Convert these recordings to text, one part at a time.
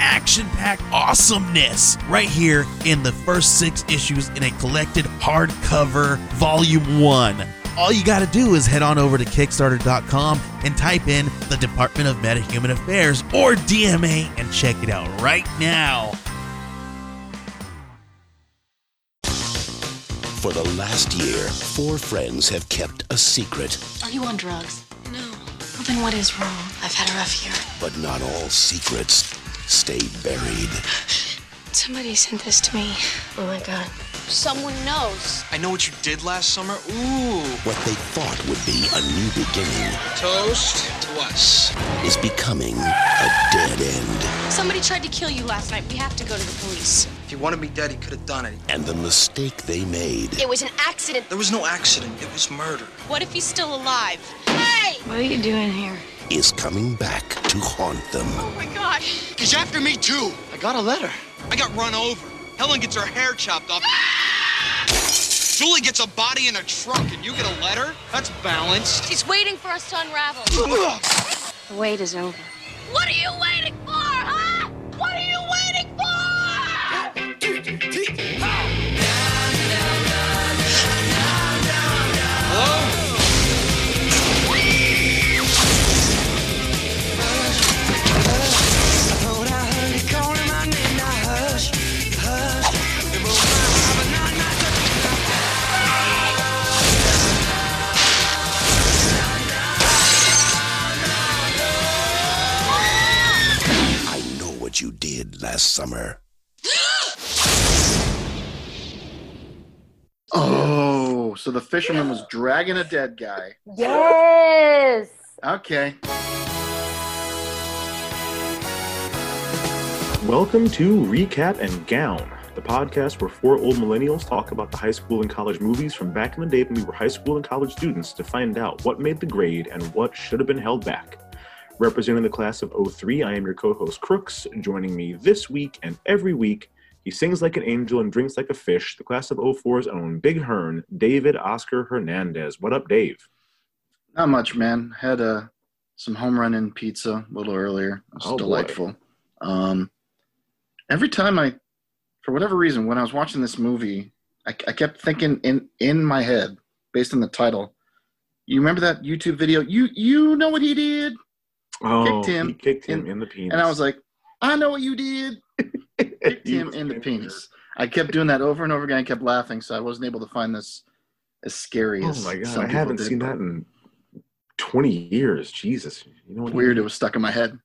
action packed awesomeness right here in the first six issues in a collected hardcover volume one. All you got to do is head on over to Kickstarter.com and type in the Department of Metahuman Affairs or DMA and check it out right now. For the last year, four friends have kept a secret, Are you on drugs? No. Well, then what is wrong? I've had a rough year. but not all secrets stay buried. Somebody sent this to me. Oh my god. Someone knows. I know what you did last summer. Ooh. What they thought would be a new beginning Toast to us. is becoming a dead end. Somebody tried to kill you last night. We have to go to the police. If he wanted me dead, he could have done it. And the mistake they made It was an accident. There was no accident. It was murder. What if he's still alive? Hey! What are you doing here? Is coming back to haunt them. Oh my gosh. He's after me too. I got a letter. I got run over. Helen gets her hair chopped off. Ah! Julie gets a body in a trunk and you get a letter? That's balanced. He's waiting for us to unravel. The wait is over. What are you waiting for, huh? You last summer. Oh, so the fisherman was dragging a dead guy. Yes. Okay. Welcome to Recap and Gown, the podcast where four old millennials talk about the high school and college movies from back in the day when we were high school and college students to find out what made the grade and what should have been held back. Representing the class of 03, I am your co host Crooks. Joining me this week and every week, he sings like an angel and drinks like a fish, the class of 04's own Big Hearn, David Oscar Hernandez. What up, Dave? Not much, man. Had uh, some Home Run Inn pizza a little earlier. It was Oh, delightful. Um, every time I, for whatever reason, when I was watching this movie, I, I kept thinking in in my head, based on the title. You remember that YouTube video? You you know what he did? Oh, kicked him he kicked him in- in, the penis. And I was like, I know what you did. Kicked him in the penis. I kept doing that over and over again. I kept laughing, so I wasn't able to find this as scary Oh as my god, I haven't did, seen that in 20 years. Jesus. You know what? Weird. It was stuck in my head.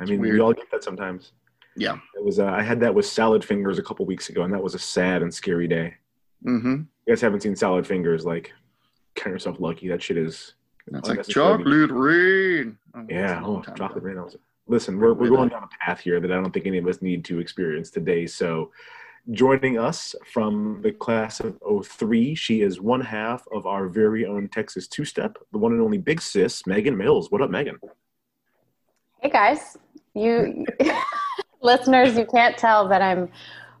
I mean, we all get that sometimes. Yeah. It was. Uh, I had that with Salad Fingers a couple weeks ago, and that was a sad and scary day. Mm-hmm. You guys haven't seen Salad Fingers? Like, count yourself lucky. That shit is. That's like chocolate rain. Oh, Yeah. Oh, chocolate ago. rain. that was- Listen, we're we're going down a path here that I don't think any of us need to experience today. So, joining us from the class of 03, she is one half of our very own Texas Two Step, the one and only Big Sis, Megan Mills. What up, Megan? Hey guys, you listeners, you can't tell but I'm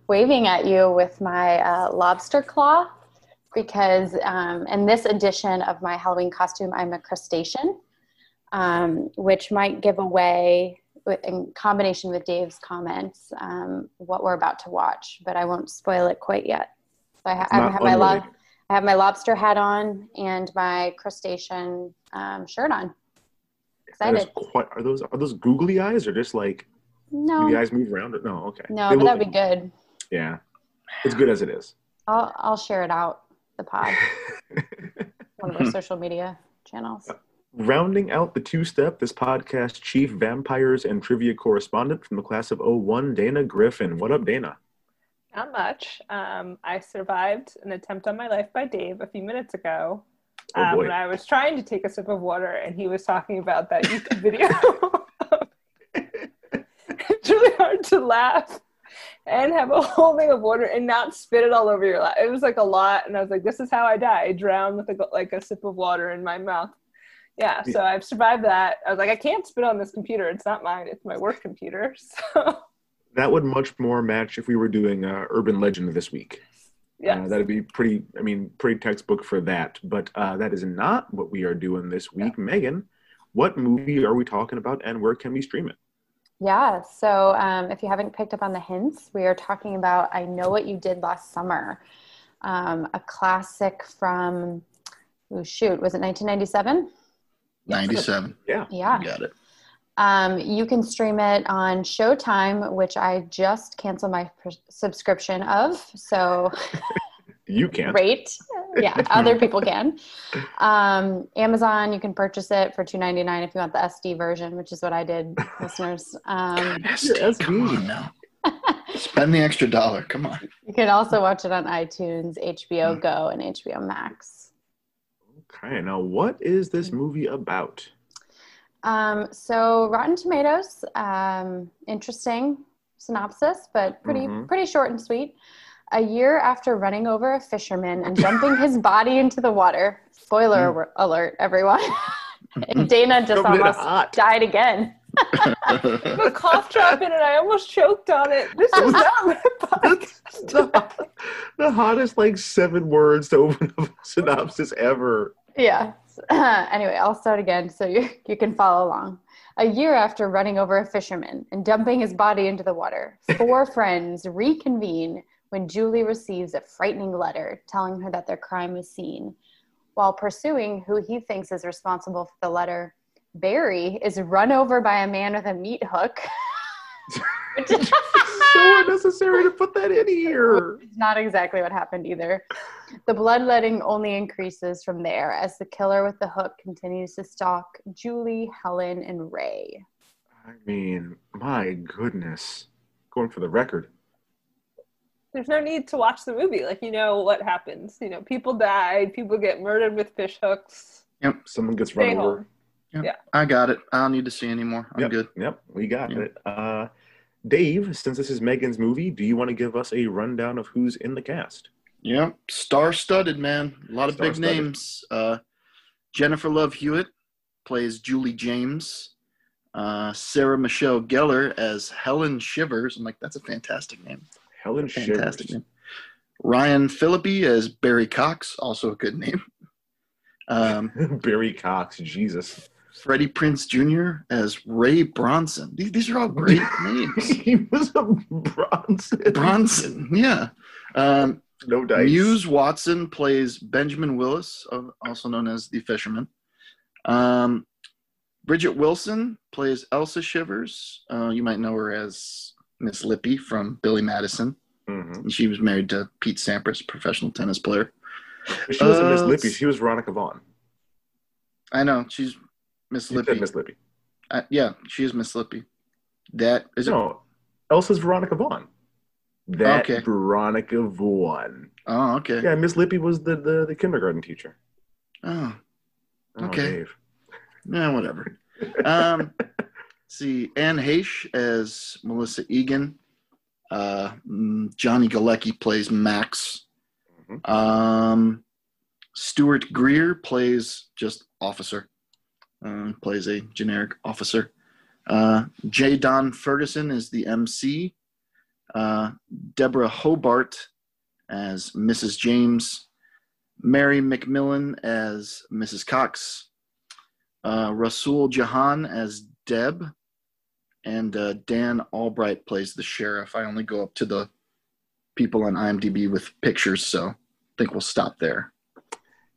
waving at you with my uh, lobster claw because um, in this edition of my Halloween costume, I'm a crustacean, um, which might give away, in combination with Dave's comments, um, what we're about to watch. But I won't spoil it quite yet. So I, ha- I have my lob- I have my lobster hat on and my crustacean um, shirt on. Are Excited. those, quite, are those are those googly eyes or just like No, do the eyes move around? Or, no, okay. no, They but that'd be good. Yeah, it's good as it is. I'll I'll share it out the pod, one of our social media channels. Rounding out the two step, this podcast chief vampires and trivia correspondent from the class of 01, Dana Griffin. What up, Dana? Not much. Um, I survived an attempt on my life by Dave a few minutes ago. Oh, um, boy. and I was trying to take a sip of water, and he was talking about that YouTube video. it's really hard to laugh and have a whole thing of water and not spit it all over your lap. It was like a lot, and I was like, "This is how I die. I drown with a, like a sip of water in my mouth." Yeah, so I've survived that. I was like, I can't spit on this computer. It's not mine. It's my work computer. So That would much more match if we were doing uh, Urban Legend this week. yeah, Uh, that'd be pretty, I mean, pretty textbook for that. But uh, that is not what we are doing this week. Megan, what movie are we talking about and where can we stream it? Yeah, so um, if you haven't picked up on the hints, we are talking about I Know What You Did Last Summer, um, a classic from, oh, shoot, was it 1997? 97. Yeah. Yeah. You got it. Um, you can stream it on Showtime, which I just canceled my pr- subscription of. So You can't. great. Yeah, other people can. Um, Amazon, you can purchase it for two ninety nine if you want the SD version, which is what I did, listeners. Um, SD, come on now. Spend the extra dollar. Come on. you can also watch it on iTunes, HBO Go, and HBO Max. Okay, now what is this movie about? Um, so Rotten Tomatoes, um, interesting synopsis, but pretty Mhm. pretty short and sweet. A year after running over a fisherman and dumping his body into the water, spoiler Mm. alert, everyone. Dana just almost hot. died again. the cough drop in it. I almost choked on it. This is not my podcast. the, the hottest like seven words to open up a synopsis ever. Yeah. anyway, I'll start again so you, you can follow along. A year after running over a fisherman and dumping his body into the water, four friends reconvene when Julie receives a frightening letter telling her that their crime was seen. While pursuing who he thinks is responsible for the letter, Barry is run over by a man with a meat hook. So unnecessary to put that in here. It's not exactly what happened either. The bloodletting only increases from there as the killer with the hook continues to stalk Julie, Helen, and Ray. I mean, my goodness. Going for the record. There's no need to watch the movie. Like you know what happens. You know, people die, People get murdered with fish hooks. Yep, someone gets Stay run over. home. Yep. I got it. I don't need to see anymore. I'm yep, good. Yep, we got Yeah. it. Uh, Dave, since this is Megan's movie, do you want to give us a rundown of who's in the cast? Yep. Star studded, man. A lot of big Star-studded. names. Uh, Jennifer Love Hewitt plays Julie James. Uh, Sarah Michelle Gellar as Helen Shivers. I'm like, that's a fantastic name. Helen Fantastic Shivers. Ryan Phillippe as Barry Cox. Also a good name. Um, Barry Cox, Jesus. Freddie Prinze Jr. as Ray Bronson. These, these are all great names. he was a Bronson. Bronson, yeah. Um, No dice. Muse Watson plays Benjamin Willis, uh, also known as the Fisherman. Um, Bridget Wilson plays Elsa Shivers. Uh, you might know her as Miss Lippy from Billy Madison. Mhm. And she was married to Pete Sampras, professional tennis player. She wasn't Miss Uh, Lippy. She was Veronica Vaughn. I know she's Miss You Lippy. Miss Lippy. Uh, yeah, she is Miss Lippy. That is it. No, Elsa's Veronica Vaughn. That Okay. Veronica Vaughn. Oh, okay. Yeah, Miss Lippy was the, the, the kindergarten teacher. Oh, Oh, Okay. Dave. yeah, whatever. Um, see, Anne Heche as Melissa Egan. Uh, mm, Johnny Galecki plays Max. Mhm. Um, Stuart Greer plays just officer. Uh, plays a generic officer. Uh, J. Don Ferguson is the MC. Uh, Deborah Hobart as Mrs. James. Mary McMillan as Mrs. Cox. Uh, Rasool J'Han as Deb. And uh, Dan Albright plays the sheriff. I only go up to the people on IMDb with pictures, so I think we'll stop there.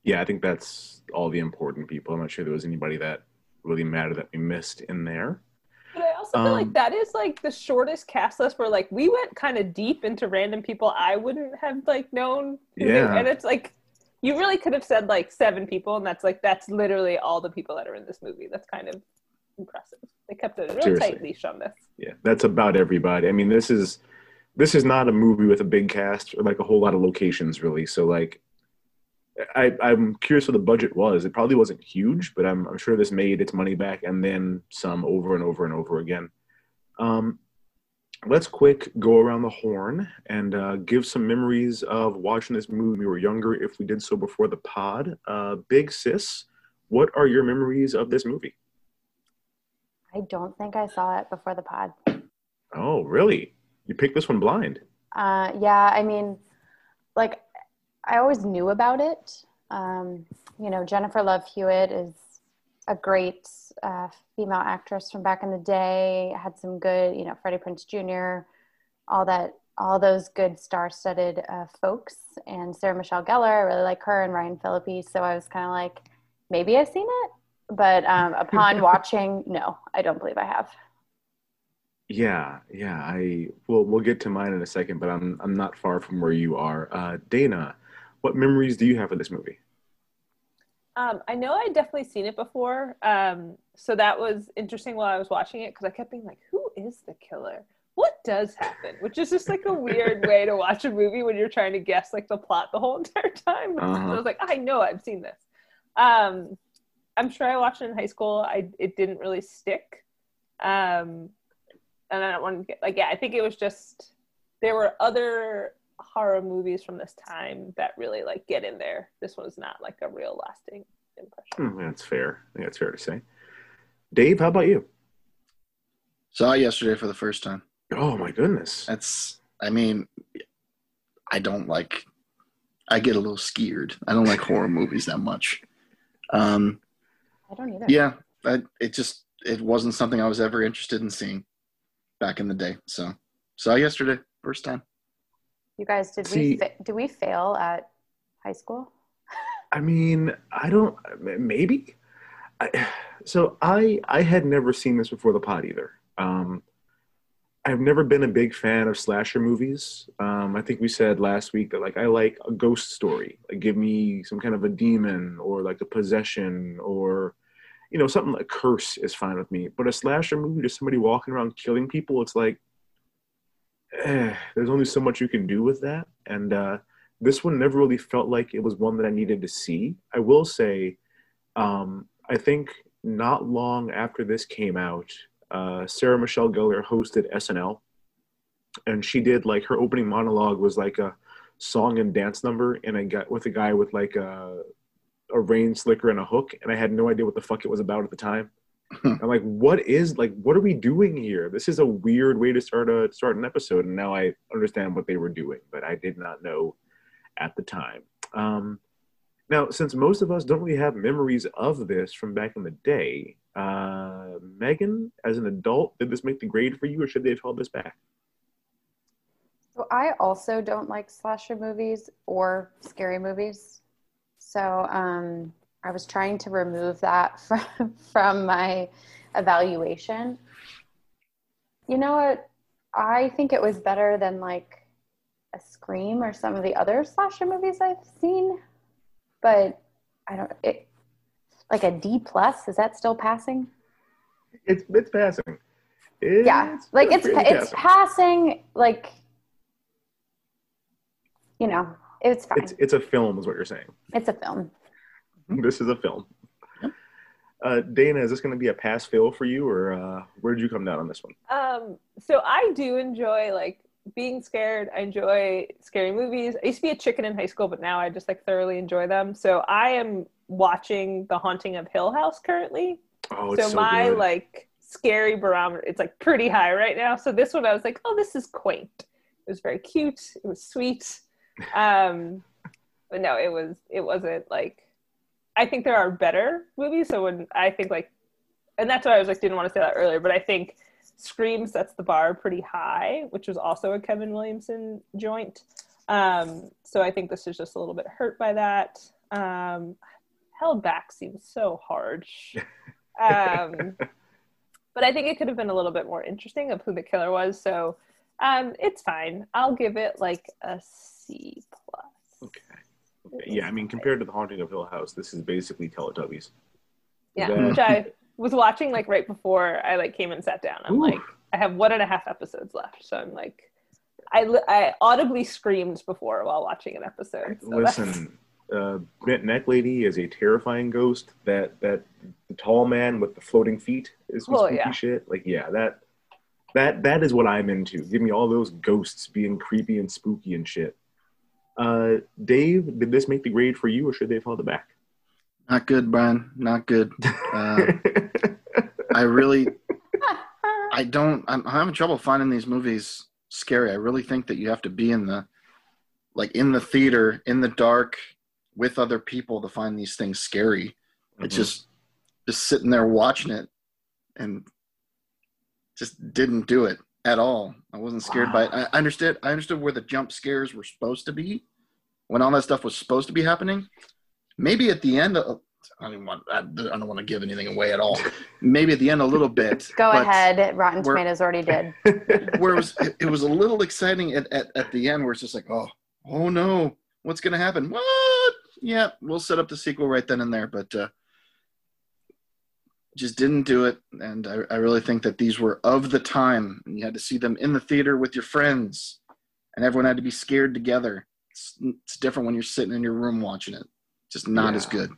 Yeah, I think that's all the important people. I'm not sure there was anybody that really mattered that we missed in there. But I also feel like Um, that is like the shortest cast list where like we went kind of deep into random people I wouldn't have like known. who they- Yeah. And it's like you really could have said like seven people, and that's like that's literally all the people that are in this movie. That's kind of impressive. They kept a real Seriously. tight leash on this. Yeah, that's about everybody. I mean, this is this is not a movie with a big cast or like a whole lot of locations, really. So like, I I'm curious what the budget was. It probably wasn't huge, but I'm I'm sure this made its money back and then some over and over and over again. Um, let's quick go around the horn and uh, give some memories of watching this movie when we were younger, if we did so before the pod. Uh, Big Sis, what are your memories of this movie? I don't think I saw it before the pod. Oh, really? You picked this one blind? Uh, yeah, I mean, like, I always knew about it. Um, you know, Jennifer Love Hewitt is a great uh, female actress from back in the day. Had some good, you know, Freddie Prinze Jr., all that, all those good star-studded uh, folks, and Sarah Michelle Gellar. I really like her and Ryan Phillippe. So I was kind of like, maybe I've seen it, but um, upon watching, no, I don't believe I have. Yeah, yeah. I will. we'll get to mine in a second, but I'm I'm not far from where you are. Uh, Dana, what memories do you have of this movie? Um, I know I'd definitely seen it before. Um, so that was interesting while I was watching it because I kept being like, who is the killer? What does happen? Which is just like a weird way to watch a movie when you're trying to guess like the plot the whole entire time. Uh-huh. So I was like, I know I've seen this. Um, I'm sure I watched it in high school. I it didn't really stick. Um, and I don't want to get like yeah, I think it was just there were other horror movies from this time that really like get in there. This one's not like a real lasting impression. Hmm, that's fair. I think that's fair to say. Dave, how about you? Saw it yesterday for the first time. Oh my goodness. That's. I mean, I don't like. I get a little scared. I don't like horror movies that much. Um, I don't either. yeah, I, it just it wasn't something I was ever interested in seeing back in the day. So saw yesterday, first time. You guys, did See- we fa- do we fail at high school? I mean, I don't. Maybe. I, so I I had never seen this before the pod either. Um, I've never been a big fan of slasher movies. Um, I think we said last week that like I like a ghost story. Like give me some kind of a demon or like a possession or you know something like curse is fine with me. But a slasher movie, just somebody walking around killing people, it's like eh, there's only so much you can do with that. And uh, this one never really felt like it was one that I needed to see. I will say, um, I think not long after this came out, uh, Sarah Michelle Gellar hosted SNL, and she did like her opening monologue was like a song and dance number, and I got with a guy with like a a rain slicker and a hook, and I had no idea what the fuck it was about at the time. I'm like, what is like, what are we doing here? This is a weird way to start a start an episode, and now I understand what they were doing, but I did not know at the time. Um, now, since most of us don't really have memories of this from back in the day, uh, Megan, as an adult, did this make the grade for you, or should they have held this back? So I also don't like slasher movies or scary movies. So um, I was trying to remove that from from my evaluation. You know what? I think it was better than like a Scream or some of the other slasher movies I've seen. But I don't it like a D plus, is that still passing? It's it's passing. It's yeah. Like it's really it's passing like you know, it's fine. It's it's a film, is what you're saying. It's a film. This is a film. Uh, Dana, is this going to be a pass fail for you, or uh, where did you come down on this one? Um, so I do enjoy like being scared. I enjoy scary movies. I used to be a chicken in high school, but now I just like thoroughly enjoy them. So I am watching The Haunting of Hill House currently. Oh, it's so, so my good. like scary barometer, it's like pretty high right now. So this one I was like, oh, this is quaint. It was very cute. It was sweet. Um, but no, it was it wasn't like I think there are better movies. So when I think like, and that's why I was like didn't want to say that earlier, but I think Scream sets the bar pretty high, which was also a Kevin Williamson joint. Um, so I think this is just a little bit hurt by that. Um, held back seems so harsh. Um, but I think it could have been a little bit more interesting of who the killer was. So um, it's fine. I'll give it like a C plus. Okay. Yeah, I mean, compared to The Haunting of Hill House, this is basically Teletubbies. Yeah, That- which I was watching like right before I like came and sat down. I'm Ooh. like, I have one and a half episodes left, so I'm like, I I audibly screamed before while watching an episode. So Listen, uh, Bent Neck Lady is a terrifying ghost. That that the tall man with the floating feet is some Oh, spooky yeah. shit. Like, yeah, that That that is what I'm into. Give me all those ghosts being creepy and spooky and shit. Uh, Dave, did this make the grade for you, or should they have held it back? Not good, Brian. Not good. Uh, I really, I don't. I'm, I'm having trouble finding these movies scary. I really think that you have to be in the, like in the theater in the dark with other people to find these things scary. It's Mhm. just, just sitting there watching it, and just didn't do it at all. I wasn't scared by it. I understood. I understood where the jump scares were supposed to be, when all that stuff was supposed to be happening. Maybe at the end, of, I don't want. I don't want to give anything away at all. Maybe at the end a little bit. Go ahead. Rotten we're- Tomatoes already did. Where it was, it, it was a little exciting at, at, at the end, where it's just like, oh, oh no, what's gonna happen? What? Yeah, we'll set up the sequel right then and there, but uh, just didn't do it. And I, I really think that these were of the time, and you had to see them in the theater with your friends, and everyone had to be scared together. It's, it's different when you're sitting in your room watching it. Just not as good.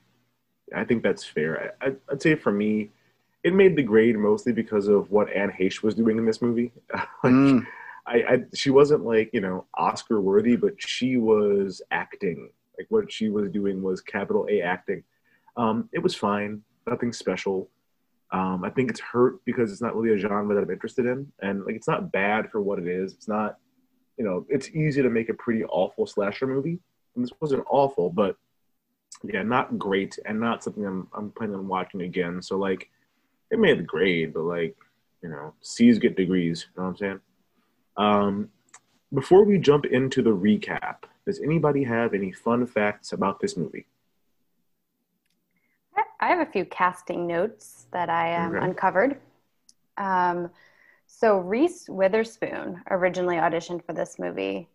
I think that's fair. I, I, I'd say for me, it made the grade mostly because of what Anne Heche was doing in this movie. like, Mm. I, I, she wasn't like you know Oscar worthy, but she was acting. Like what she was doing was capital A acting. Um, it was fine, nothing special. Um, I think it's hurt because it's not really a genre that I'm interested in, and like it's not bad for what it is. It's not, you know, it's easy to make a pretty awful slasher movie, and this wasn't awful, but yeah, not great, and not something I'm I'm planning on watching again. So like, it made the grade, but like, you know, C's get degrees. You know what I'm saying? Um, before we jump into the recap, does anybody have any fun facts about this movie? I have a few casting notes that I um, Okay. uncovered. Um, so Reese Witherspoon originally auditioned for this movie.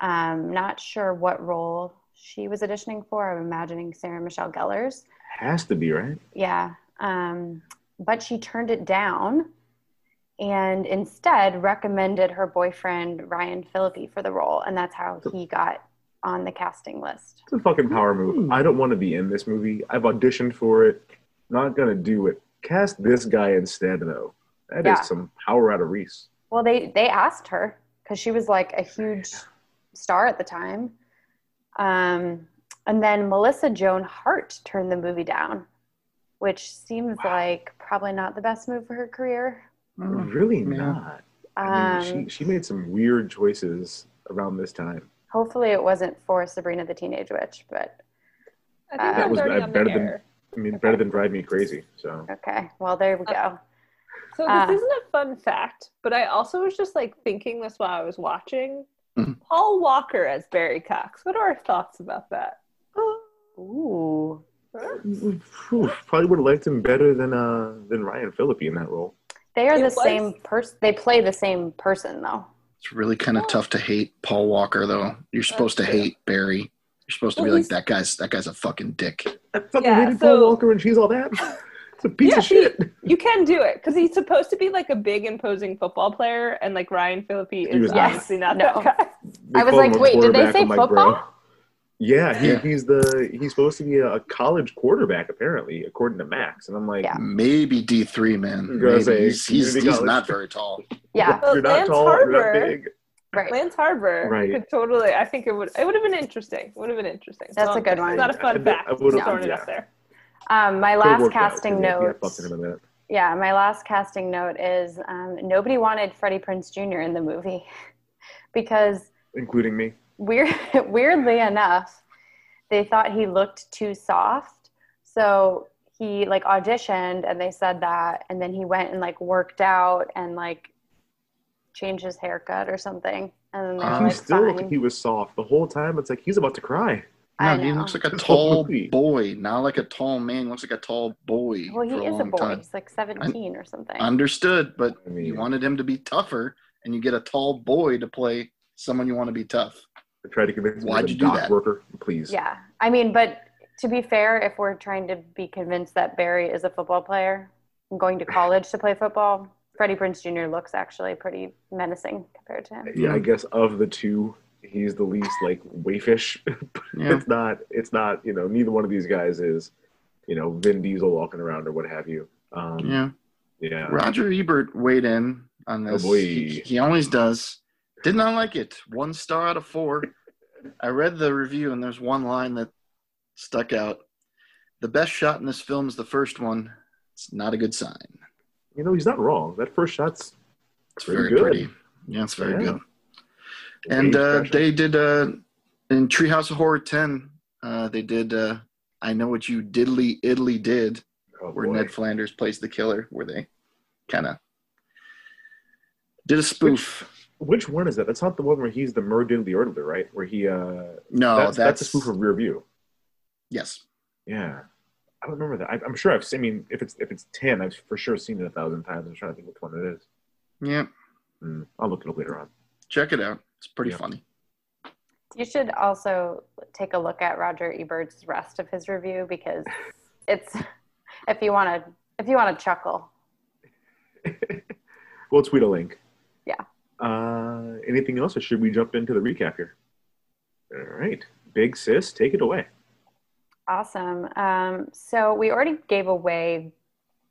Um, not sure what role she was auditioning for. I'm imagining Sarah Michelle Gellar's. Has to be right. Yeah. Um, but she turned it down and instead recommended her boyfriend Ryan Phillippe for the role, and that's how he got on the casting list. It's a fucking power move. I don't want to be in this movie. I've auditioned for it. Not gonna do it. Cast this guy instead, though. That is Yeah. some power out of Reese. Well, they they asked her because she was like a huge star at the time. Um, and then Melissa Joan Hart turned the movie down, which seems like probably not the best move for her career. Really Yeah. not. Um, I mean, she she made some weird choices around this time. hopefully, it wasn't for Sabrina the Teenage Witch, but I think That that was was uh, better than- air. I mean, better than Drive Me Crazy. So okay. Well, there we go. So this Ah. isn't a fun fact, but I also was just like thinking this while I was watching. Mhm. Paul Walker as Barry Cox. What are our thoughts about that? Ooh. Phew, probably would have liked him better than uh than Ryan Phillippe in that role. They are It the was- same person. They play the same person, though. It's really kind of tough to hate Paul Walker, though. You're supposed to true. hate Barry. You're supposed to Well, be like that guy's that guy's a fucking dick. I fucking Yeah, hated so- Paul Walker and she's all that. It's a piece Yeah, of shit. You can do it because he's supposed to be like a big imposing football player, and like Ryan Phillippe is not. obviously not No. that guy. They I was like, wait, did they quarterback. say I'm like, bro. football? Yeah, he, Yeah. he's the he's supposed to be a, a college quarterback apparently, according to Max. And I'm like, Yeah. Maybe D three man. I'm Maybe. say he's he's, he's not very tall. Yeah. Well, you're not Lance tall, you're not Harbor- big. Right. Lance Harbor Right. could totally. I think it would. It would have been interesting. Would have been interesting. That's a I'm- good one. It's not a I- fun I- fact. I would've- just throwing it yeah. out there. Um, my last casting note. in a minute. Yeah, my last casting note is um, nobody wanted Freddie Prinze Jr. in the movie because including me. weird, weirdly enough, they thought he looked too soft. So he like auditioned and they said that, and then he went and like worked out and like changed his haircut or something, and then they were he like, still fine. he was soft the whole time. It's like he's about to cry. I No, he looks like a tall boy, not like a tall man. He looks like a tall boy. well, for he a is a long boy. time. He's like seventeen or something. Understood, but I mean- you wanted him to be tougher, and you get a tall boy to play someone you want to be tough. I tried to convince Why'd he's a you do that? worker. Please. Yeah, I mean, but to be fair, if we're trying to be convinced that Barry is a football player and going to college to play football, Freddie Prinze Jr. looks actually pretty menacing compared to him. Yeah, I guess of the two, he's the least like wayfish. Yeah. it's not. It's not. You know, neither one of these guys is, you know, Vin Diesel walking around or what have you. Um, Yeah. yeah. Roger Ebert weighed in on Oh, this. boy. He, he always does. Did not like it. One star out of four. I read the review and there's one line that stuck out. The best shot in this film is the first one. It's not a good sign. You know, he's not wrong. That first shot's It's very good. pretty. Yeah, it's very Yeah. good. And uh, they did uh, in Treehouse of Horror 10, uh, they did uh, I Know What You Diddily-Iddily Did, oh, where boy. Ned Flanders plays the killer, where they kind of did a spoof. Which one is that? That's not the one where he's the murdered the Erdler, right? Where he uh no, that's, that's, that's a spoof of Rear View. Yes. Yeah, I don't remember that. I, I'm sure I've. Seen, I mean, if it's if it's ten, I've for sure seen it a thousand times. I'm trying to think which one it is. Yeah. Hmm, I'll look it up later on. Check it out. It's pretty Yeah. funny. You should also take a look at Roger Ebert's rest of his review because it's if you want to if you want to chuckle. We'll tweet a link. Yeah. Uh, anything else, or should we jump into the recap here? All right, Big Sis, take it away. Awesome. Um, so we already gave away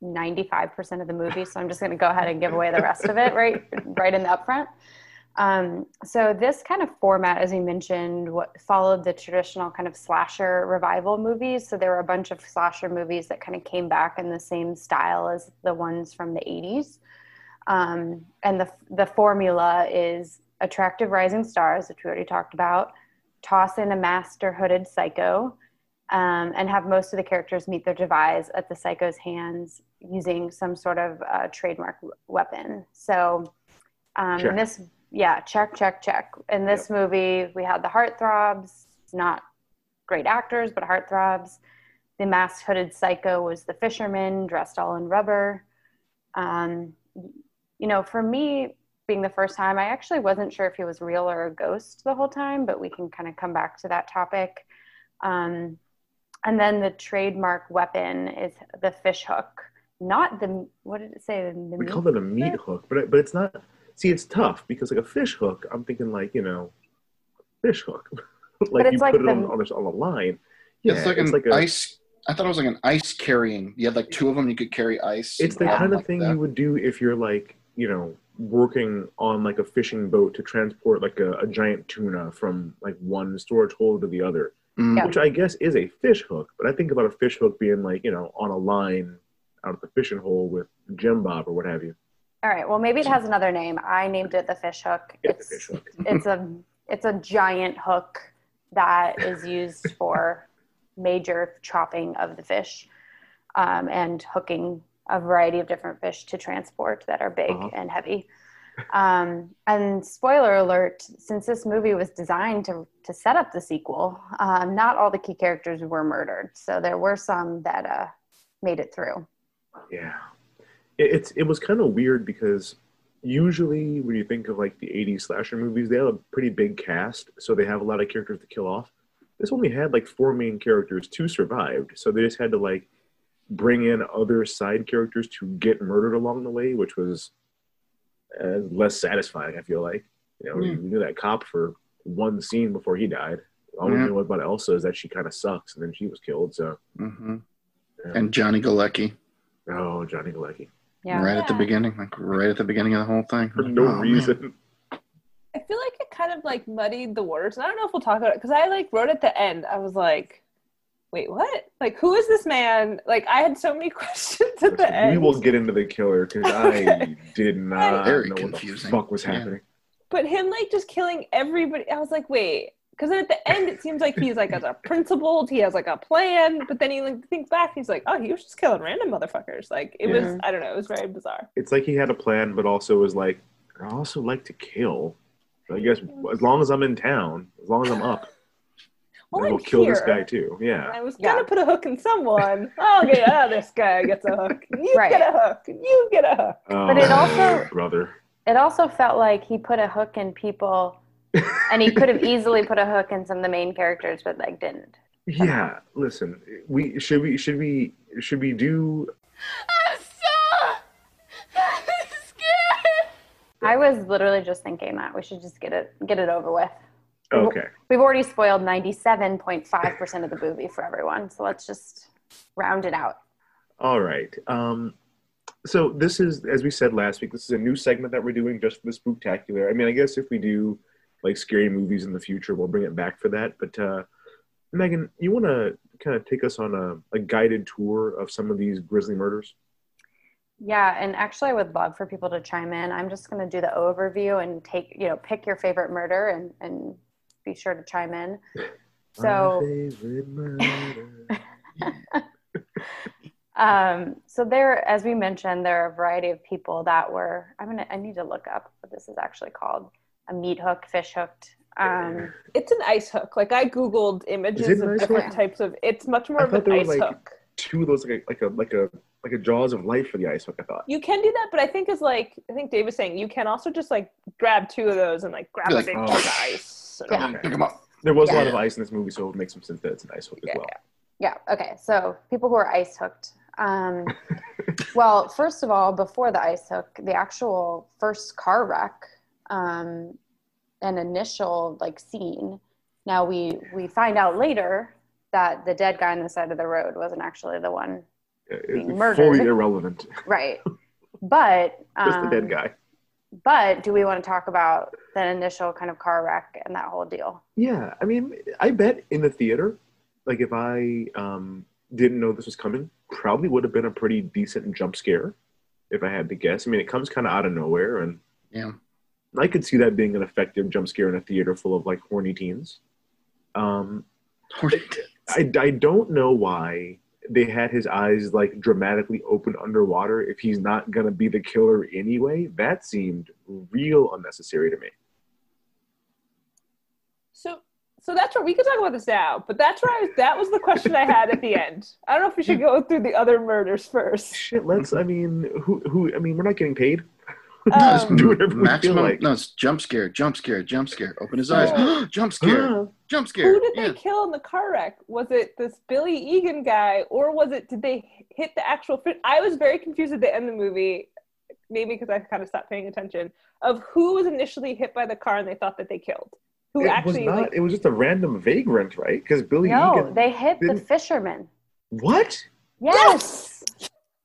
95% of the movie, so I'm just going to go ahead and give away the rest of it right right in the upfront. Um, so this kind of format, as you mentioned, what followed the traditional kind of slasher revival movies. So there were a bunch of slasher movies that kind of came back in the same style as the ones from the 80s. Um, and the the formula is attractive rising stars, which we already talked about. Toss in a master hooded psycho, um, and have most of the characters meet their demise at the psycho's hands using some sort of uh, trademark weapon. So, um, Check. in this, yeah, check, check, check. In this movie, we had the heartthrobs, not great actors, but heartthrobs. The masked hooded psycho was the fisherman dressed all in rubber. Um, you know, for me, being the first time, I actually wasn't sure if he was real or a ghost the whole time, but we can kind of come back to that topic. Um, and then the trademark weapon is the fish hook, not the what did it say? The, We call it a meat hook, but it, but it's not. See, it's tough because like a fish hook, I'm thinking like you know, fish hook, like you like put it on on a, on a line. Yeah, it's like an ice. I thought it was like an ice carrying. You had like two of them. You could carry ice. It's the kind of like thing that. you would do if you're like, you know, working on like a fishing boat to transport like a, a giant tuna from like one storage hole to the other, Mm. Which I guess is a fish hook. But I think about a fish hook being like, you know, on a line out of the fishing hole with Jim Bob or what have you. All right. Well, maybe it has another name. I named it the fish hook. Yeah, the It's fish hook. it's a it's a giant hook that is used for major chopping of the fish um, and hooking a variety of different fish to transport that are big Uh-huh. and heavy. Um, and spoiler alert: since this movie was designed to to set up the sequel, um, not all the key characters were murdered. So there were some that uh, made it through. Yeah, it, it's it was kind of weird because usually when you think of like the '80s slasher movies, they have a pretty big cast, so they have a lot of characters to kill off. This only had like four main characters, two survived, so they just had to like bring in other side characters to get murdered along the way, which was uh, less satisfying. I feel like you know Yeah. you knew that cop for one scene before he died. All we Yeah. knew about Elsa is that she kind of sucks, and then she was killed. So, hmm yeah. And Johnny Galecki, oh, Johnny Galecki Yeah. right at the beginning, like right at the beginning of the whole thing. for no Oh, man. reason. I feel like it kind of like muddied the waters. And I don't know if we'll talk about it because I like wrote at the end. I was like, wait, what? Like, who is this man? Like, I had so many questions at the we end. We will get into the killer because I did not Very know confusing. what the fuck was Yeah. happening. But him like just killing everybody. I was like, wait. Because at the end, it seems like he's like as a principled, he has like a plan. But then he like thinks back, he's like, oh, he was just killing random motherfuckers. Like it was, I don't know, it was very bizarre. It's like he had a plan, but also was like, I also like to kill. So I guess as long as I'm in town, as long as I'm up, Well, I will I'm kill this guy too. Yeah. I was gonna put a hook in someone. Oh, yeah oh, this guy gets a hook. You Right. get a hook. You get a hook. Oh, it also- brother. It also felt like he put a hook in people, and he could have easily put a hook in some of the main characters, but like didn't. Yeah. Listen, we should we should we should we do I'm so scared. I was literally just thinking that we should just get it get it over with. okay. We've already spoiled ninety seven point five percent of the movie for everyone, so let's just round it out. All right. Um, So this is, as we said last week, this is a new segment that we're doing just for the spooktacular. I mean, I guess if we do like scary movies in the future, we'll bring it back for that. But uh, Megan, you want to kind of take us on a, a guided tour of some of these grisly murders? Yeah, and actually, I would love for people to chime in. I'm just going to do the overview and take, you know, pick your favorite murder and and be sure to chime in. So, um, so there, as we mentioned, there are a variety of people that were. I'm gonna. I need to look up what this is actually called: a meat hook, fish hooked. Um, It's an ice hook. Like I googled images Is it an of different hook? types of. It's much more I of an they ice like hook. two of those, like a, like a like a like a jaws of life for the ice hook. I thought. You can do that, but I think is like I think Dave was saying you can also just like grab two of those and like grab Be a like, big oh. chunk of ice. Yeah. Pick them up. There was a lot of ice in this movie, so it makes some sense that it's an ice hook as Yeah, well. Yeah. Okay. So people who are ice hooked. Um, well, first of all, before the ice hook, the actual first car wreck, um, an initial like scene. Now we we find out later that the dead guy on the side of the road wasn't actually the one, It's Being fully irrelevant. right? But Just um, the dead guy. But do we want to talk about that initial kind of car wreck and that whole deal? Yeah, I mean, I bet in the theater, like if I um, didn't know this was coming, probably would have been a pretty decent jump scare, if I had to guess. I mean, it comes kind of out of nowhere, and Yeah. I could see that being an effective jump scare in a theater full of like horny teens. Um, I, I don't know why they had his eyes like dramatically open underwater if he's not gonna be the killer anyway. That seemed real unnecessary to me. So so that's where we could talk about this now, but that's where I was, that was the question I had at the end. I don't know if we should go through the other murders first. Shit, let's. I mean, who? Who? I mean, we're not getting paid. No, it's Um, do whatever we feel maximum. like. No, it's jump scare, jump scare, jump scare. Open his eyes. Oh. jump scare, jump scare. Who did they Yeah. kill in the car wreck? Was it this Billy Egan guy, or was it did they hit the actual? Fi- I was very confused at the end of the movie, maybe because I kind of stopped paying attention of who was initially hit by the car and they thought that they killed. Who it was actually? not. like, it was just a random vagrant, right? Because Billy No, Egan. they hit the didn't- fisherman. What? Yes.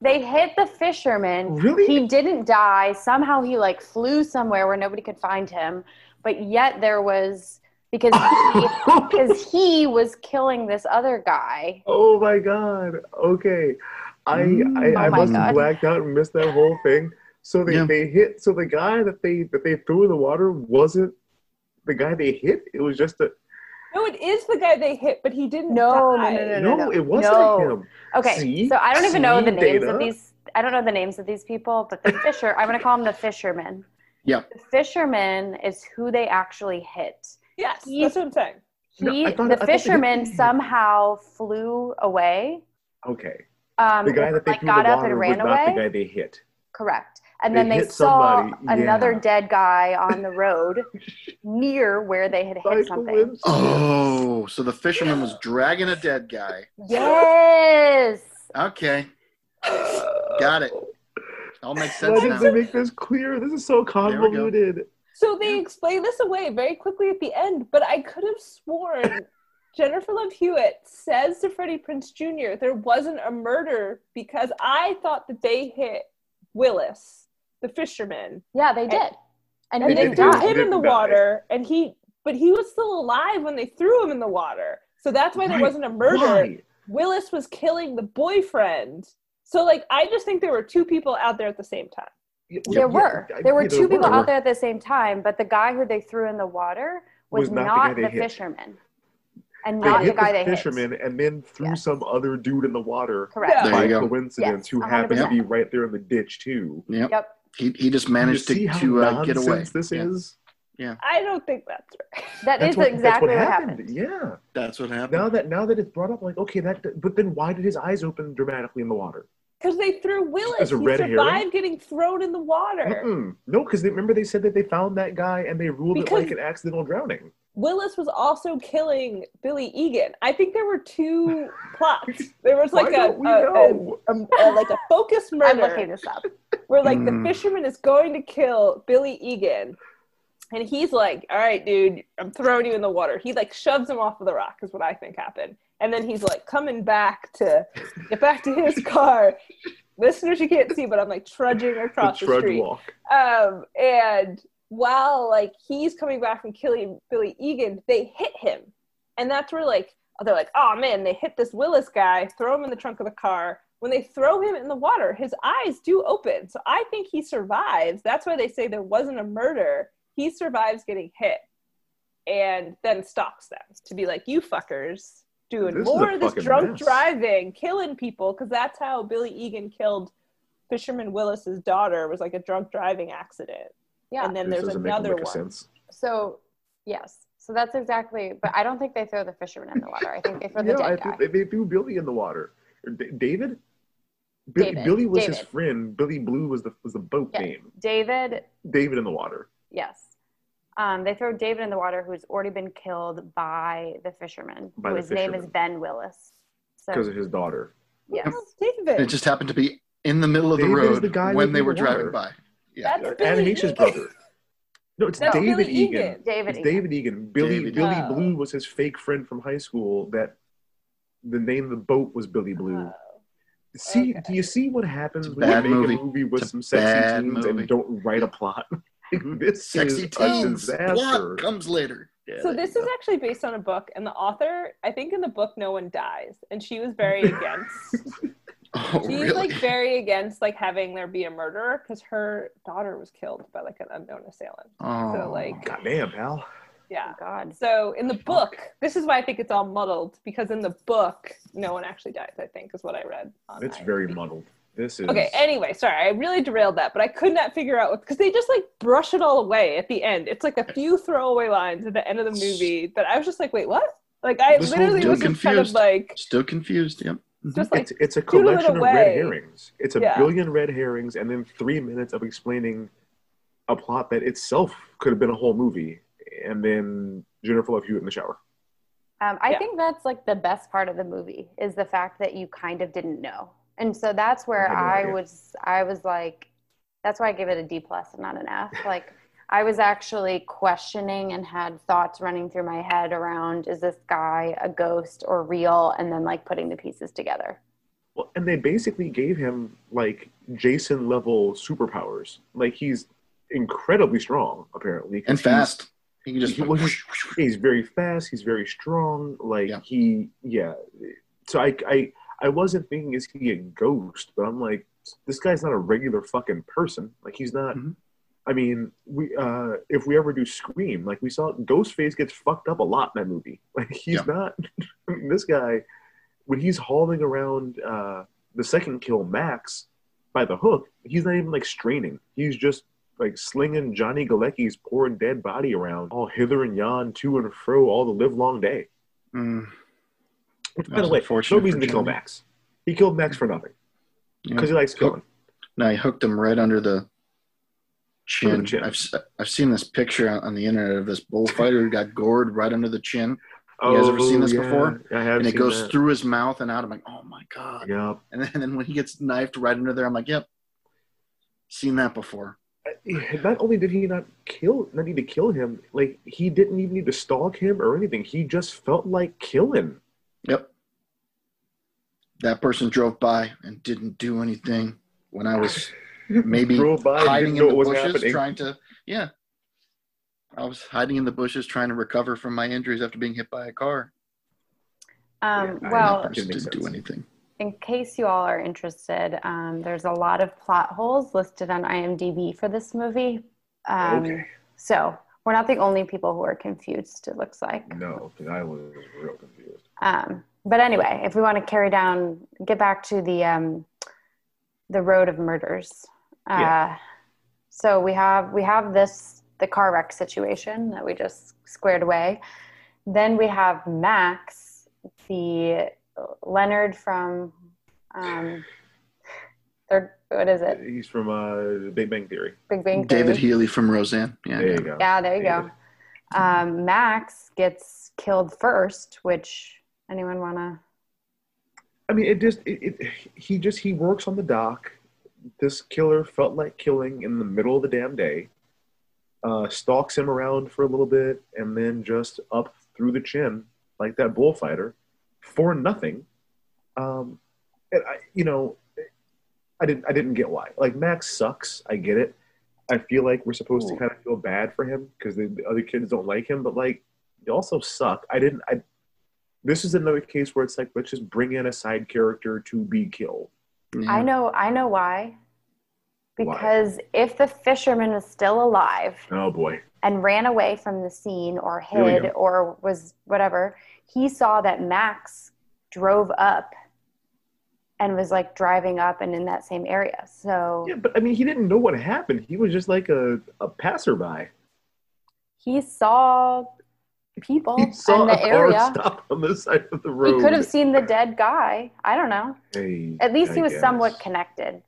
They hit the fisherman. Really? He didn't die. Somehow he like flew somewhere where nobody could find him. But yet there was because he, because he was killing this other guy. Oh my god. Okay. I Mm. I, I Oh my must God. have blacked out and missed that whole thing. So they, Yeah. they hit so the guy that they that they threw in the water wasn't the guy they hit. It was just a no, it is the guy they hit, but he didn't No, no, die. no, no, no. it wasn't No. him. Okay, See? so I don't even know the names Data? of these. I don't know the names of these people, but the fisher. I'm going to call him the fisherman. Yeah. The fisherman is who they actually hit. Yes, He- that's what I'm saying. He, I thought- the thought fisherman somehow flew away. Okay. Um, The guy that they like threw got the up water and was ran not away. the guy they hit. Correct. And then they hit saw somebody, another yeah. dead guy on the road near where they had hit Cycle something. Oh, so the fisherman was dragging a dead guy. Yes. Okay, got it. All makes sense. Why sense did now. they make this clear? This is so convoluted. So they explain this away very quickly at the end, but I could have sworn Jennifer Love Hewitt says to Freddie Prinze Jr. there wasn't a murder because I thought that they hit Willis, the fisherman, Yeah, they did. And, and he they didn't threw him in Didn't the die. water, and he, but he was still alive when they threw him in the water. So that's why there Right. wasn't a murder. Why? Willis was killing the boyfriend. So like, I just think there were two people out there at the same time. Yeah, There yeah, were. I There were agree, two people were. out there at the same time, but the guy who they threw in the water was, Was not the not, guy they the, hit. fisherman. And They not the hit guy the they fisherman hit. and then threw Yes. some other dude in the water Correct. Yeah. By coincidence Yes, who happened to be right there in the ditch too. Yep. Yep. He, he just managed to, to uh, get away. nonsense This Yeah. is. I don't think that's right. That That's is what, exactly that's what, what happened. Yeah. That's what happened. Now that now that it's brought up, like okay, that. But then why did his eyes open dramatically in the water? Because they threw Willis. As a he red survived herring? getting thrown in the water. Mm-mm. No, because remember they said that they found that guy and they ruled Because- it like an accidental drowning. Willis was also killing Billy Egan. I think there were two plots. There was like a, a- a- a- a- like a focus murder. I'm looking this up. where like Hmm. the fisherman is going to kill Billy Egan, and he's like, "All right, dude, I'm throwing you in the water." He like shoves him off of the rock, is what I think happened. And then he's like coming back to get back to his car. listeners, you can't see, but I'm like trudging across the, trudge street. walk. Um, and while like he's coming back from killing Billy Egan, they hit him, and that's where like they're like, oh man, they hit this Willis guy, throw him in the trunk of the car. When they throw him in the water, his eyes do open. So I think he survives. That's why they say there wasn't a murder. He survives getting hit, and then stalks them to be like, you fuckers doing This more of this drunk mess. driving, killing people, because that's how Billy Egan killed Fisherman Willis's daughter was like a drunk driving accident. Yeah. And then This there's doesn't make, another make one. sense. So, yes. So that's exactly. But I don't think they throw the fisherman in the water. I think they throw the Yeah, I guy. think they, they threw Billy in the water. D- David? Bi- David. Billy was his friend. Billy Blue was the was the boat Yeah. name. David. David in the water. Yes. Um, they throw David in the water, who's already been killed by the fisherman, By the whose name is. Ben Willis. So Because of his daughter. yes, David. It just happened to be in the middle of the David is road the guy when with they the were driving by. Yeah. That's and Billy he's his Egan. brother. No, it's No, David Billy Egan. Egan. David. It's Egan. David Egan. Billy David Billy Egan. Blue was his fake friend from high school. That the name of the boat was Billy Blue. Oh. See, okay. do you see what happens when you make movie. a movie with It's some sexy bad teens movie. and don't write a plot? this Sexy is a teens. disaster. Plot comes later. Yeah, so this is go. actually based on a book, and the author, I think in the book, no one dies, and she was very against. Oh, She's really? like very against like having there be a murderer because her daughter was killed by like an unknown assailant. oh, So like, Goddamn, pal. Yeah. Oh, God. So in the book, this is why I think it's all muddled because in the book, no one actually dies. I think is what I read. on It's very muddled. This is Okay. Anyway, sorry, I really derailed that, but I could not figure out because they just like brush it all away at the end. It's like a few throwaway lines at the end of the movie that I was just like, wait, what? Like I This literally was just kind of like Still confused. Yep. just mm-hmm. like it's it's a doodle it collection of red herrings. It's a Yeah. billion red herrings, and then three minutes of explaining a plot that itself could have been a whole movie, and then Jennifer Love Hewitt in the shower. Um, I Yeah. think that's like the best part of the movie is the fact that you kind of didn't know, and so that's where I I was. I was like, that's why I give it a D plus and not an F. Like, I was actually questioning and had thoughts running through my head around: is this guy a ghost or real? And then like putting the pieces together. Well, and they basically gave him like Jason level superpowers. Like he's incredibly strong, apparently. And he's- fast. He can just. He- he's, very fast. He's very strong. Like Yeah. he, yeah. So I, I, I wasn't thinking is he a ghost, but I'm like, this guy's not a regular fucking person. Like he's not. Mhm. I mean, we uh if we ever do Scream, like we saw, Ghostface gets fucked up a lot in that movie. Like he's Yeah. not. I mean, this guy, when he's hauling around uh the second kill, Max, by the hook, he's not even like straining. He's just like slinging Johnny Galecki's poor dead body around, all hither and yon, to and fro, all the live long day. Mm, Which, by the way, no reason to kill Max. He killed Max for nothing yeah. because he likes killing. No, he hooked him right under the chin. Under the chin. I've I've seen this picture on, the internet of this bullfighter who got gored right under the chin, You guys ever seen this yeah, before? I have. and it goes that. through his mouth and out. I'm like, oh my god! Yeah. And then, and then when he gets knifed right under there, I'm like, yep, seen that before. Not only did he not kill, not need to kill him, like he didn't even need to stalk him or anything. He just felt like killing. Yep. That person drove by and didn't do anything when I was maybe Drove by, hiding didn't in the what was bushes, happening. trying to yeah. I was hiding in the bushes trying to recover from my injuries after being hit by a car. Um, Yeah, I well, that person Didn't make didn't do anything. In case you all are interested, um, there's a lot of plot holes listed on IMDb for this movie. Um, Okay. So we're not the only people who are confused, it looks like. No, 'cause I was real confused. Um, but anyway, if we want to carry down, get back to the um, the road of murders. Uh, Yeah. So we have we have this the car wreck situation that we just squared away. Then we have Max, the Leonard from um, third. What is it? He's from uh, Big Bang Theory. Big Bang Theory. David Healy from Roseanne. Yeah, There you go. Yeah, there you go. Um, Max gets killed first, which anyone wanna? I mean, it just it, it he just he works on the dock. This killer felt like killing in the middle of the damn day. Uh, stalks him around for a little bit, and then just up through the chin like that bullfighter for nothing. Um, and I, you know, I didn't I didn't get why. Like Max sucks. I get it. I feel like we're supposed Ooh. to kind of feel bad for him because the, the other kids don't like him, but like you also suck. I didn't. I. This is another case where it's like let's just bring in a side character to be killed. Yeah. I know, I know why. Why? Because if the fisherman is still alive Oh boy. and ran away from the scene or hid or was whatever, he saw that Max drove up and was like driving up and in that same area. So Yeah, but I mean, he didn't know what happened. He was just like a, a passerby. he saw people He saw in the area. stop on the side of the He could have seen the dead guy. I don't know. Hey, At least I he was guess. somewhat connected.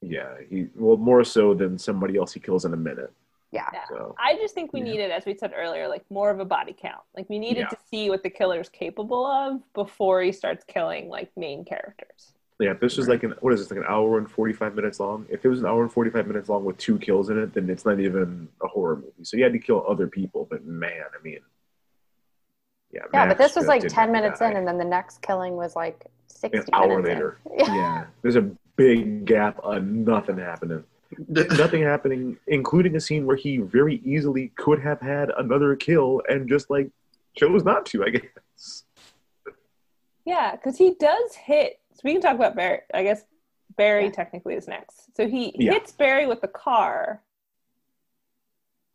Yeah, he well more so than somebody else he kills in a minute. Yeah. Yeah. So I just think we Yeah. needed, as we said earlier, like more of a body count. Like we needed Yeah. to see what the killer's capable of before he starts killing like main characters. yeah, if this was like an what is this like an hour and forty five minutes long? If it was an hour and forty five minutes long with two kills in it, then it's not even a horror movie. So you had to kill other people, but man, I mean, yeah, Yeah, Max but this was like 10 minutes die. in, and then the next killing was like 60 an hour minutes in. later. Yeah. Yeah, there's a big gap of nothing happening. nothing happening, including a scene where he very easily could have had another kill and just like chose not to. I guess. Yeah, because he does hit. So we can talk about Barry. I guess Barry Yeah. technically is next. So he Yeah. hits Barry with the car.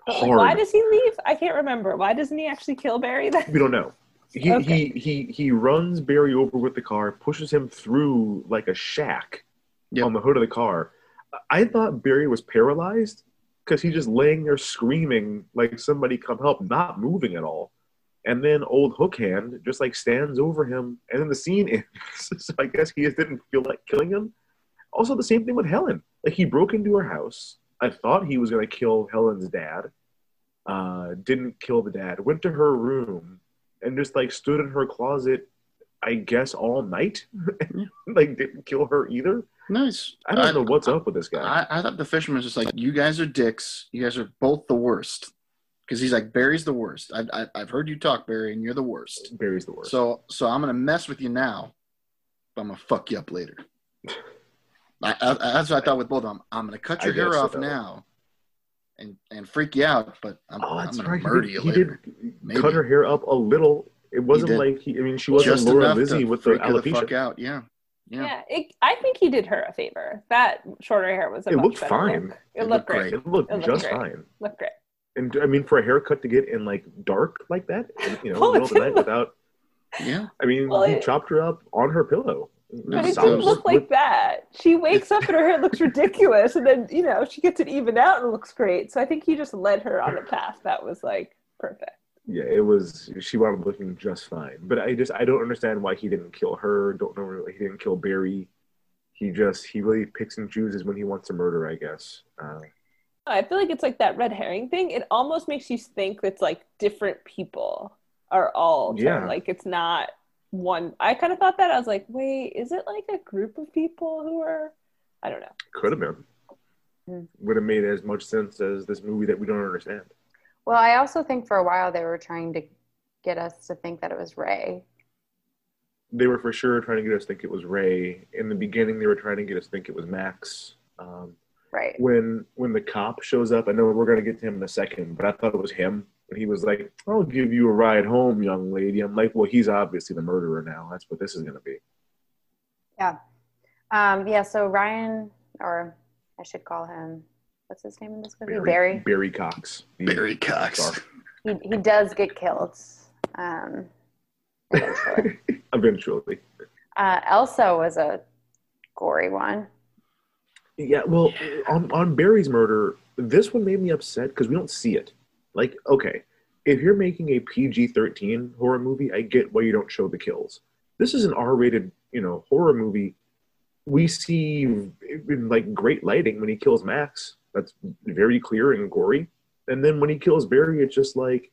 Like, Hard. why does he leave? I can't remember. Why doesn't he actually kill Barry then? We don't know. He, Okay. he he he runs Barry over with the car, pushes him through like a shack Yep. on the hood of the car. I thought Barry was paralyzed because he's just laying there screaming like somebody come help, not moving at all. And then old Hook Hand just like stands over him, and then the scene ends. so I guess he just didn't feel like killing him. Also, the same thing with Helen. Like he broke into her house. I thought he was gonna kill Helen's dad. Uh, didn't kill the dad. Went to her room and just like stood in her closet. I guess all night. Mm-hmm. like didn't kill her either. nice. I don't know what's up with this guy. I, I thought the fisherman was just like, you guys are dicks. You guys are both the worst. Because he's like, Barry's the worst. I, I, I've heard you talk, Barry, and you're the worst. Barry's the worst. So so I'm gonna mess with you now, but I'm gonna fuck you up later. I, I, that's what I thought with both of them. I'm gonna cut I your hair off so. now, and and freak you out, but I'm, oh, I'm that's gonna right. murder he you did, he later. did Maybe. cut her hair up a little. It wasn't did. like he. I mean, she wasn't Just Laura enough Lizzie with the freak you the fuck out. Yeah, yeah. Yeah, it, I think he did her a favor. That shorter hair was a It much looked better fine. look. It It, looked looked great. great. It looked It looked just great. fine. Looked great. And I mean, for a haircut to get in like dark like that, you know, Well, middle of the night didn't without. Yeah. I mean, Well, he it- chopped her up on her pillow. But it So- didn't look like that. She wakes up and her hair looks ridiculous, and then you know she gets it even out and looks great. So I think he just led her on a path that was like perfect. Yeah, it was. She wound up looking just fine. But I just I don't understand why he didn't kill her. Don't know why he didn't kill Barry. He just he really picks and chooses when he wants to murder. I guess. Uh, I feel like it's like that red herring thing. It almost makes you think it's like different people are all Yeah. like it's not one. I kind of thought that I was like, wait, is it like a group of people who are? I don't know. could have been. Hmm. Would have made as much sense as this movie that we don't understand. Well, I also think for a while they were trying to get us to think that it was Ray. They were for sure trying to get us to think it was Ray. In the beginning, they were trying to get us to think it was Max. Um, Right. when when the cop shows up, I know we're gonna get to him in a second, but I thought it was him. And he was like, "I'll give you a ride home, young lady." I'm like, "Well, he's obviously the murderer now. That's what this is gonna be." Yeah. Um, yeah, so Ryan, or I should call him, what's his name in this movie? Barry. Barry Cox. Barry Cox. star. He, he does get killed. Um, eventually. Eventually. uh, Elsa was a gory one. Yeah, well, on, on Barry's murder, this one made me upset because we don't see it. Like, okay, if you're making a PG 13 horror movie, I get why you don't show the kills. This is an R rated, you know, horror movie. We see in like great lighting when he kills Max. That's very clear and gory. And then when he kills Barry, it's just like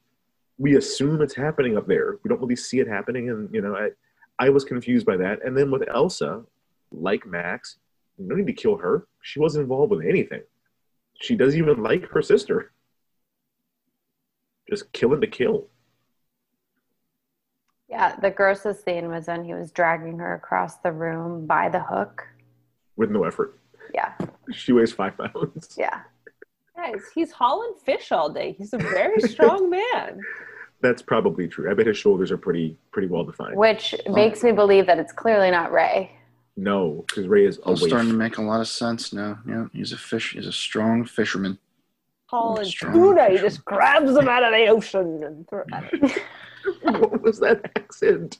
we assume it's happening up there. We don't really see it happening. And, you know, I, I was confused by that. And then with Elsa, like Max, no need to kill her. She wasn't involved with anything. She doesn't even like her sister. Just killing to kill. Yeah, the grossest scene was when he was dragging her across the room by the hook. with no effort. Yeah, She weighs five pounds. yeah. Guys, he's hauling fish all day. He's a very strong man. That's probably true. I bet his shoulders are pretty pretty well defined. Which makes me believe that it's clearly not Ray. No, because Ray is a All starting to make a lot of sense now. Yeah, he's a fish. He's a strong fisherman. Hauling Strong tuna. He just grabs them out of the ocean and throw what was that accent?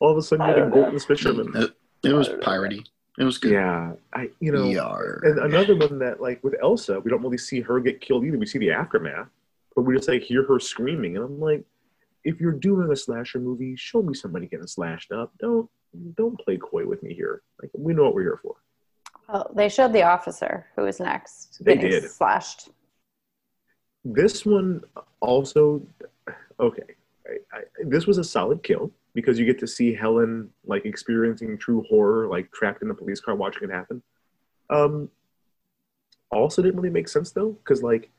All of a sudden, I you're the don't know. Golden Fisherman. It, it was I piratey. It was good. Yeah, I you know, Yar. and another one that like with Elsa, we don't really see her get killed either. We see the aftermath, but we just like hear her screaming, and I'm like, if you're doing a slasher movie, show me somebody getting slashed up. Don't don't play coy with me here. Like we know what we're here for. Oh, they showed the officer who was next. They did. slashed. This one also, okay. I, I, this was a solid kill because you get to see Helen like experiencing true horror, like trapped in a police car watching it happen. Um, also didn't really make sense though, because like,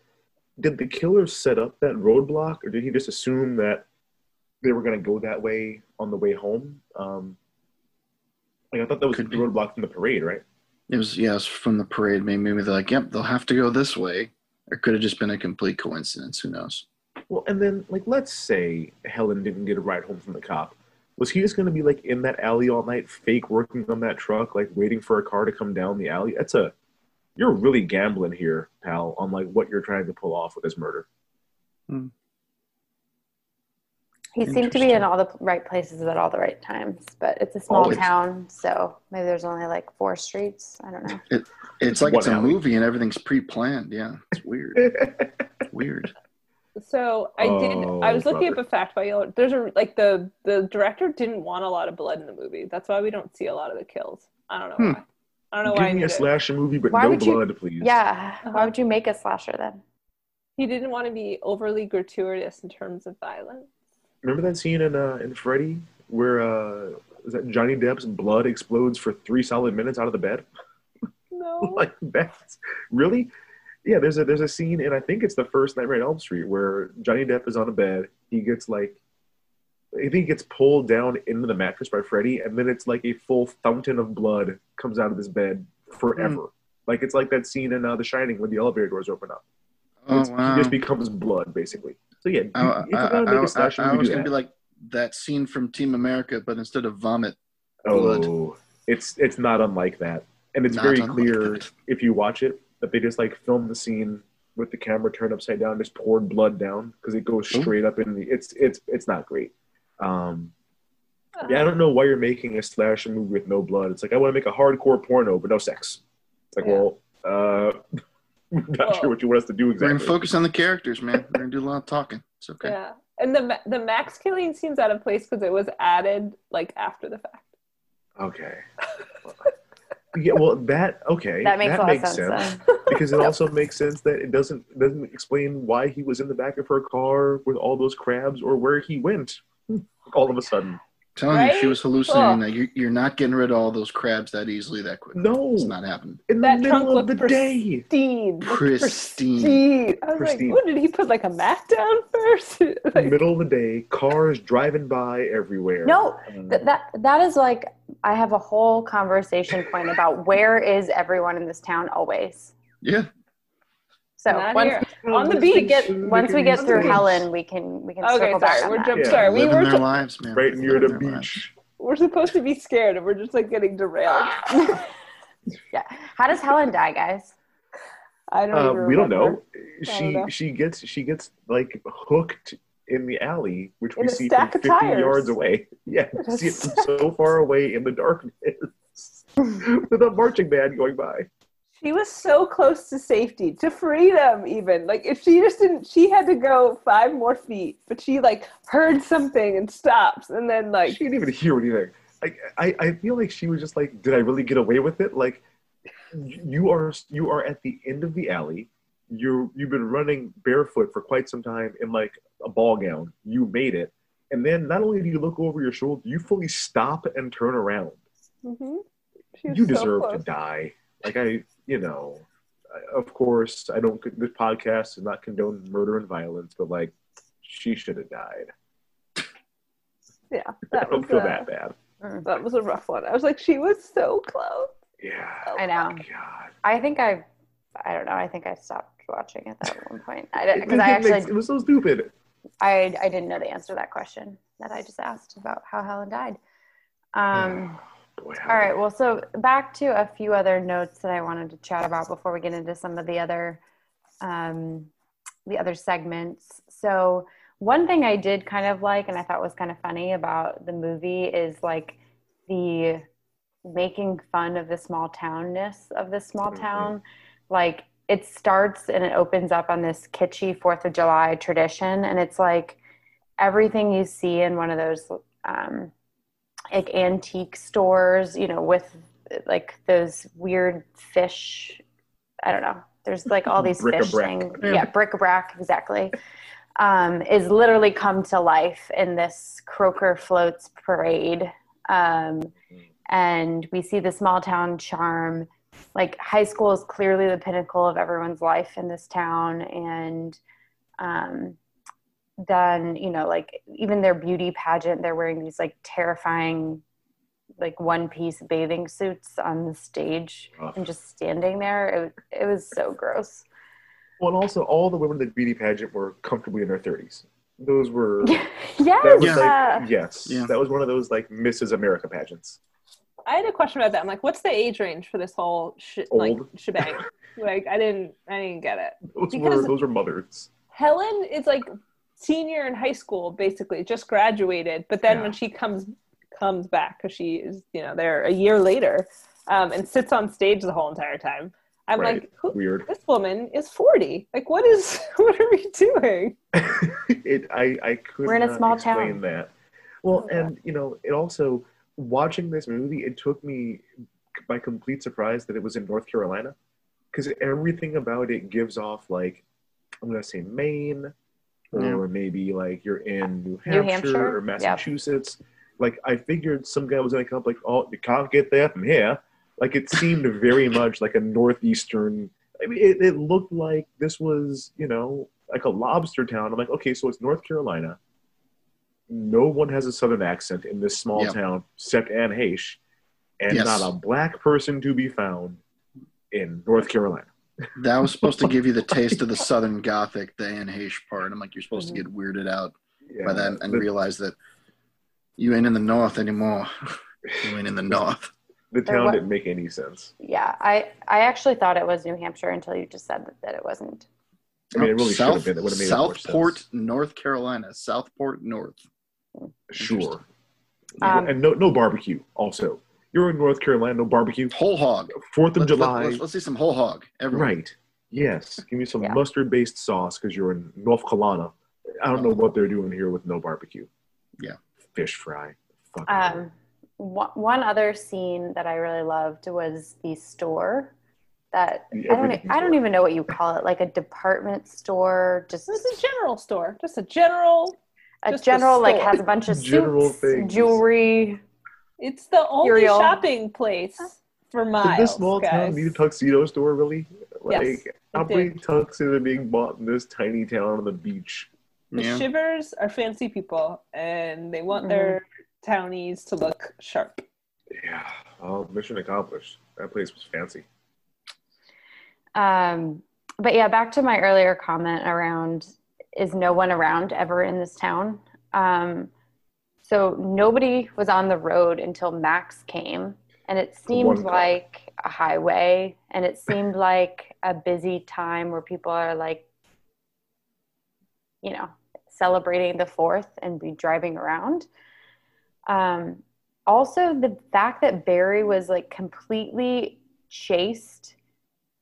did the killer set up that roadblock, or did he just assume that they were gonna go that way on the way home? Um, like I thought that was Could the roadblock from the parade, right? It was yes from the parade. Maybe maybe they're like, yep, they'll have to go this way. It could have just been a complete coincidence. Who knows? Well, and then like let's say Helen didn't get a ride home from the cop. Was he just going to be like in that alley all night, fake working on that truck, like waiting for a car to come down the alley? That's a you're really gambling here, pal, on like what you're trying to pull off with this murder. Hmm. He seemed to be in all the right places at all the right times, but it's a small Always. town, so maybe there's only like four streets. I don't know. It's It's like it's one a movie and everything's pre-planned. Yeah, it's weird. weird. So I did. I Oh, was looking brother. up a fact about you. There's a like the the director didn't want a lot of blood in the movie. That's why we don't see a lot of the kills. I don't know Hmm. why. I don't know why. Give me a did it. slasher movie, but Why no would you- blood, please. Yeah, Uh-huh. why would you make a slasher then? He didn't want to be overly gratuitous in terms of violence. Remember that scene in uh, in Freddy where uh, was that Johnny Depp's blood explodes for three solid minutes out of the bed? No. like that's really yeah there's a there's a scene and i think it's the first nightmare on elm street where johnny depp is on a bed he gets like i think he gets pulled down into the mattress by freddy and then it's like a full fountain of blood comes out of his bed forever like it's like that scene in uh, the shining when the elevator doors open up Oh It's- wow. he just becomes blood basically so yeah I, if I, gonna I, make a I, slasher I movie, was gonna that. be like that scene from Team America, but instead of vomit, blood. Oh, it's it's not unlike that, and it's Not very clear that. if you watch it that they just like filmed the scene with the camera turned upside down, just poured blood down because it goes Ooh. straight up in the. It's it's it's not great. Um, yeah, I don't know why you're making a slasher movie with no blood. It's like I want to make a hardcore porno but no sex. It's like, Yeah. well, uh, I'm not Well- sure what you want us to do exactly. We're gonna focus on the characters, man. We're gonna do a lot of talking. It's okay. Yeah. And the the max killing seems out of place because it was added like after the fact. Okay. yeah, well, that okay. That makes a lot makes sense. sense. because it also makes sense that it doesn't doesn't explain why he was in the back of her car with all those crabs or where he went all of a sudden. Telling you, she was hallucinating. Oh. That you, you're not getting rid of all those crabs that easily, that quick. No, It's not happening. in the That trunk middle of the looked day. Pristine. Looked Pristine. pristine. I was Pristine. like, what did he put like a mat down first? like, middle of the day, cars driving by everywhere. No, Th- that that is like I have a whole conversation point about where is everyone in this town always. Yeah. So Not once, here. on the once we beach. get once we get through Beach. Helen, we can we can Okay, circle back sorry, on we're that. jumping. Yeah. Sorry, we Living were their to- lives, man. right near the Living lives. beach. we're supposed to be scared, and we're just like getting derailed. Yeah. How does Helen die, guys? I don't. Uh, even we don't know. She don't know. she gets she gets like hooked in the alley, which In we see from 50 tires. yards away. Yeah, In we a see it from so far away in the darkness with a marching band going by. She was so close to safety, to freedom, even. Like, if she just didn't, she had to go five more feet, but she, like, heard something and stops, and then, like, She didn't even hear anything. I, I I feel like she was just like, did I really get away with it? Like, you are you are at the end of the alley. You you've been running barefoot for quite some time in like a ball gown. You made it, and then not only do you look over your shoulder, you fully stop and turn around. mhm. Was You so deserve to die. Like I, you know, of course I don't. This podcast does not condone murder and violence, but like, she should have died. Yeah, I that don't was, feel uh, that bad. Mm. that was a rough one. I was like, she was so close. Yeah. I know. God. I think I, I don't know. I think I stopped watching it at one point. I It because I didn't make- actually it was so stupid. I I didn't know the answer to that question that I just asked about how Helen died. Um, Boy, all right. Well, so back to a few other notes that I wanted to chat about before we get into some of the other um, the other segments. So one thing I did kind of like, and I thought was kind of funny about the movie, is like the making fun of the small townness of this small Mhm. town. Like it starts and it opens up on this kitschy Fourth of July tradition, and it's like everything you see in one of those um, like antique stores, you know, with like those weird fish. I don't know. There's like all these fish Bric-a-brac. things. Yeah. Yeah, bric-a-brac, exactly. Um, is literally come to life in this Croaker Floats parade. Um, and we see the small town charm. Like high school is clearly the pinnacle of everyone's life in this town. And um, then, you know, like even their beauty pageant, they're wearing these like terrifying, like one piece bathing suits on the stage Ugh. and just standing there. It, it was so gross. Well, and also all the women in the beauty pageant were comfortably in their thirties. Those were yes. that was uh, like yes, Yeah. that was one of those like Mrs. America pageants. I had a question about that. I'm like, what's the age range for this whole sh- like Old. shebang? like, I didn't, I didn't get it. Those Because- were those were mothers. Helen is like senior in high school, basically, just graduated. But then Yeah. when she comes comes back, because she is, you know, there a year later, um, and sits on stage the whole entire time. I'm Right. like, who, Weird. this woman is 40. Like, what is, what are we doing? it I I could We're in a not small explain town. that. Well, Oh, and you know, it also watching this movie, it took me by complete surprise that it was in North Carolina, because everything about it gives off like I'm gonna say Maine, or maybe like you're in New Hampshire, Hampshire? or Yep. Massachusetts. Like I figured some guy was gonna come up like, oh, you can't get there from here. Like it seemed very much like a northeastern. I mean, it, it looked like this was, you know, like a lobster town. I'm like, okay, so it's North Carolina. No one has a southern accent in this small Yep. town except Anne Heche, and Yes. not a black person to be found in North Carolina. That was supposed to give you the taste of the Southern Gothic, the Anne Heche part. I'm like, you're supposed to get weirded out Yeah, by that and the, realize that you ain't in the North anymore. you ain't in the North. the town wa- didn't make any sense. yeah, I, I actually thought it was New Hampshire until you just said that, that it wasn't. I mean, it really should South, have been. It would have made Southport. North Carolina. Southport, North. Sure. Um, and no, no barbecue. Also, you're in North Carolina, no barbecue. Whole hog. Fourth of Let's, July, Let's, let's see some whole hog. Everyone. right? Yes. Give me some Yeah. mustard-based sauce because you're in North Carolina. I don't know what they're doing here with no barbecue. Yeah. Fish fry. Fuck Um, one one other scene that I really loved was the store. That I don't, everything I don't even know what you call it, like a department store, just It's a general store, just a general. a just a general like has a bunch of General suits, things. jewelry. It's the only Cereal. shopping place for miles. Did this small guys. town need a tuxedo store, really? Like, Yes, how it many did. tuxes are being bought in this tiny town on the beach? The Yeah. Shivers are fancy people, and they want Mhm. their townies to look sharp. Yeah. Well, mission accomplished. That place was fancy. Um, but yeah, back to my earlier comment around is no one around ever in this town. Um, so nobody was on the road until Max came, and it seemed like a highway, and it seemed like a busy time where people are like, you know, celebrating the fourth and be driving around. Um, also, the fact that Barry was like completely chased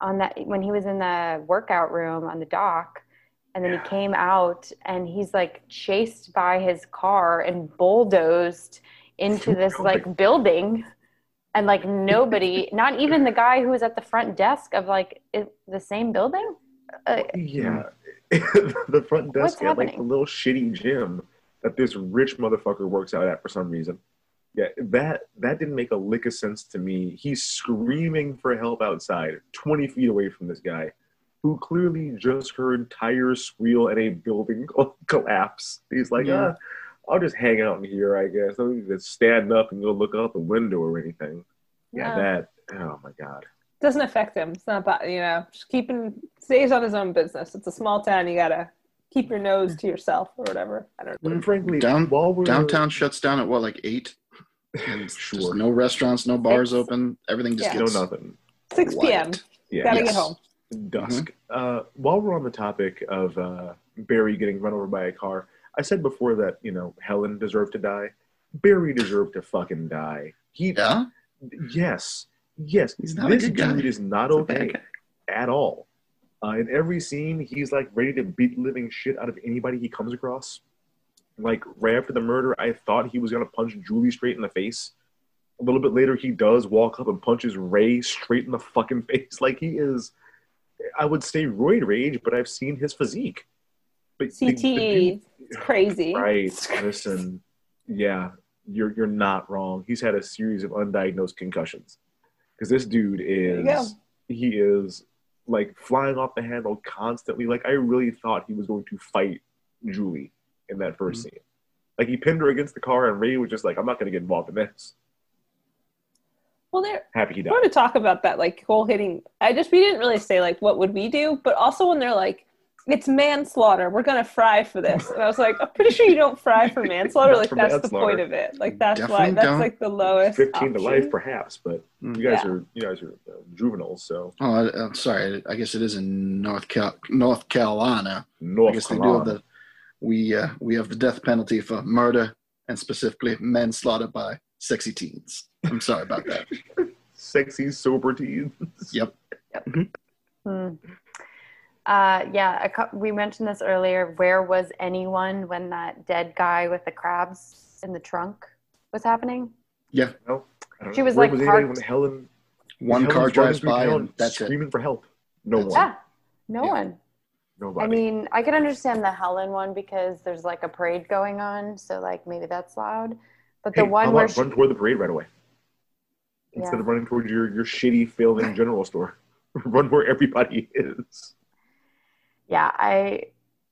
on that when he was in the workout room on the dock and then Yeah. he came out and he's like chased by his car and bulldozed into this like building and like nobody not even the guy who was at the front desk of like it, the same building uh, Yeah. the front desk at like the little shitty gym that this rich motherfucker works out at for some reason. Yeah, that that didn't make a lick of sense to me. He's screaming for help outside, 20 feet away from this guy, who clearly just heard tires squeal and a building collapse. He's like, Yeah. ah, I'll just hang out in here, I guess. I don't need stand up and go look out the window or anything. Yeah, No. that. Oh my god. doesn't affect him. It's not bad, you know, just keeping stays on his own business. It's a small town. You gotta keep your nose to yourself or whatever. I don't know. And frankly, Down, while we're downtown shuts down at what, like eight? And Sure. no restaurants, no bars Six. open. Everything just Yeah. no gets nothing. Six p.m. quiet. Yeah. Gotta Yes. get home. Dusk. Uh, while we're on the topic of uh, Barry getting run over by a car, I said before that you know Helen deserved to die. Barry deserved to fucking die. He, Yeah, yes, yes. He's not a this good guy. dude is not okay at all. Uh, in every scene, he's like ready to beat living shit out of anybody he comes across. Like right after the murder, I thought he was gonna punch Julie straight in the face. A little bit later, he does walk up and punches Ray straight in the fucking face. Like he is, I would say roid rage, but I've seen his physique. But the- the CTE. dude- It's crazy. Right. Listen, yeah, you're you're not wrong. He's had a series of undiagnosed concussions. Because this dude is he is like flying off the handle constantly. Like I really thought he was going to fight Julie in that 1st Mhm. scene. Like he pinned her against the car, and Ray was just like, "I'm not going to get involved in this." Well, there. Happy he I died. want to talk about that, like whole hitting. I just we didn't really say like what would we do, but also when they're like, it's manslaughter. We're gonna fry for this, and I was like, I'm pretty sure you don't fry for manslaughter. Like for that's the point of it. Like that's why that's don't. like the lowest. Fifteen to life, perhaps, but Mm. you guys Yeah. are you guys are uh, juveniles, so Oh, I, I'm sorry. I guess it is in North Cal- North Carolina. North I guess they do have the we uh, we have the death penalty for murder and specifically manslaughter by sexy teens. I'm sorry about that. sexy sober teens. Yep. Hmm. Uh, yeah, a cou- we mentioned this earlier. Where was anyone when that dead guy with the crabs in the trunk was happening? Yeah. No, I She know. was, Where like, anybody parked- when Helen One Helen's car drives by and that's it. screaming for help. No That's one. Yeah, no Yeah. one. Nobody. I mean, I can understand the Helen one because there's like a parade going on, so like maybe that's loud. But the Hey, one where about she, run toward the parade right away instead Yeah. of running towards your, your shitty failing general store. run where everybody is. yeah, I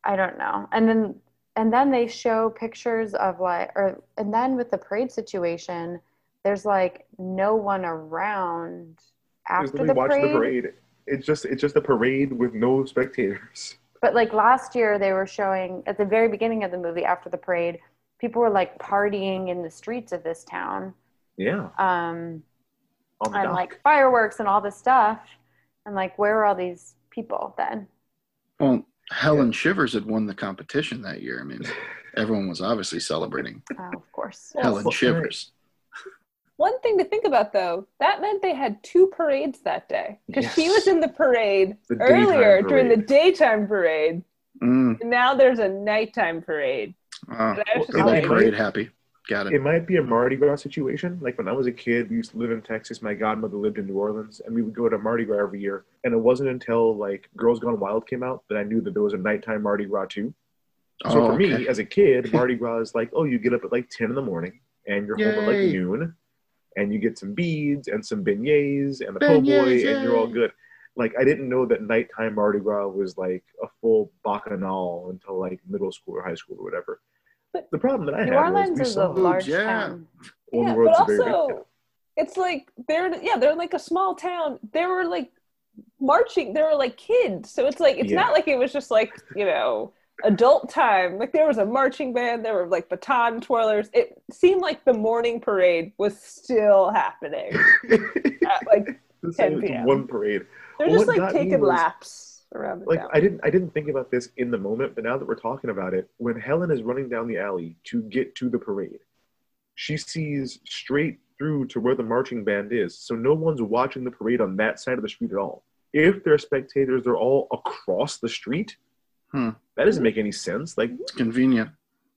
I don't know. And then and then they show pictures of like or and then with the parade situation, there's like no one around after the watch parade. the parade. It's just it's just a parade with no spectators. But like last year, they were showing at the very beginning of the movie after the parade, people were like partying in the streets of this town, Yeah, um, on the and dock. like fireworks and all this stuff. And like, where were all these people then? Well, Helen Shivers had won the competition that year. I mean, everyone was obviously celebrating Oh, of course. Helen fuck, Shivers. One thing to think about though, that meant they had two parades that day because she was in the parade The daytime earlier during the daytime parade, Mm. and now there's a nighttime parade. Oh, And I was just Well, they like, parade happy. Got It it. might be a Mardi Gras situation. Like when I was a kid, we used to live in Texas. My godmother lived in New Orleans, and we would go to Mardi Gras every year. And it wasn't until like Girls Gone Wild came out that I knew that there was a nighttime Mardi Gras too. So Oh, for me, as a kid, Mardi Gras is like, oh, you get up at like ten in the morning, and you're home at like noon, and you get some beads and some beignets and a po' boy, Beignets, and you're all good. Like I didn't know that nighttime Mardi Gras was like a full bacchanal until like middle school or high school or whatever. But the problem that I New had was Orleans we is a large yeah. town. Old yeah, World's but a big town. also it's like they're yeah they're like a small town. They were like marching. They were like kids, so it's like it's Yeah. not like it was just like you know adult time. Like there was a marching band. There were like baton twirlers. It seemed like the morning parade was still happening. at, like 10 p.m. One parade. they're Well, just what like got me taking was- laps around the Like town. I didn't I didn't think about this in the moment, but now that we're talking about it, when Helen is running down the alley to get to the parade, she sees straight through to where the marching band is. So no one's watching the parade on that side of the street at all. If they're spectators, they're all across the street. Hmm. That doesn't make any sense. Like It's convenient.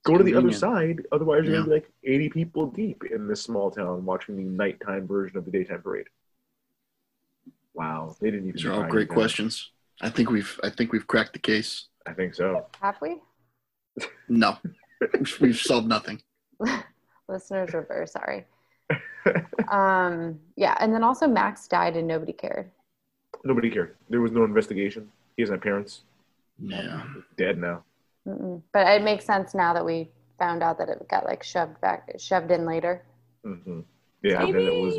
go to the other side, otherwise you're Yeah. gonna be like 80 people deep in this small town watching the nighttime version of the daytime parade. Wow, they didn't even. These are all great that. questions. I think we've I think we've cracked the case. I think so. Have we? No, we've solved nothing. Listeners are very sorry. um, yeah, and then also Max died and nobody cared. Nobody cared. There was no investigation. He has no parents. Yeah. Dead now. Mm-mm. But it makes sense now that we found out that it got like shoved back, shoved in later. hmm Yeah, and then it was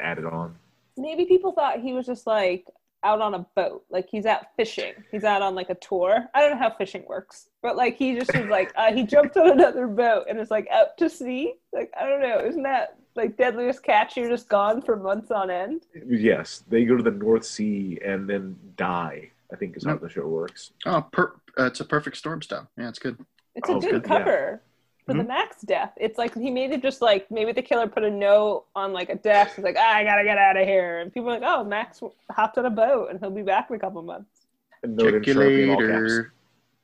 added on. maybe people thought he was just like out on a boat, like he's out fishing. He's out on like a tour. I don't know how fishing works, but like he just was like uh, he jumped on another boat and is like out to sea. Like I don't know, isn't that like Deadliest Catch? You're just gone for months on end. Yes, they go to the North Sea and then die. I think is how the show works. Oh, per, uh, it's a perfect storm style. Yeah, it's good. It's a Oh, good good, yeah. cover for the Mhm. Max death. It's like he made it just like maybe the killer put a note on like a desk. He's like ah, I gotta get out of here, and people are like, oh, Max hopped on a boat and he'll be back in a couple months. And note Check you Sharpie in all caps. later.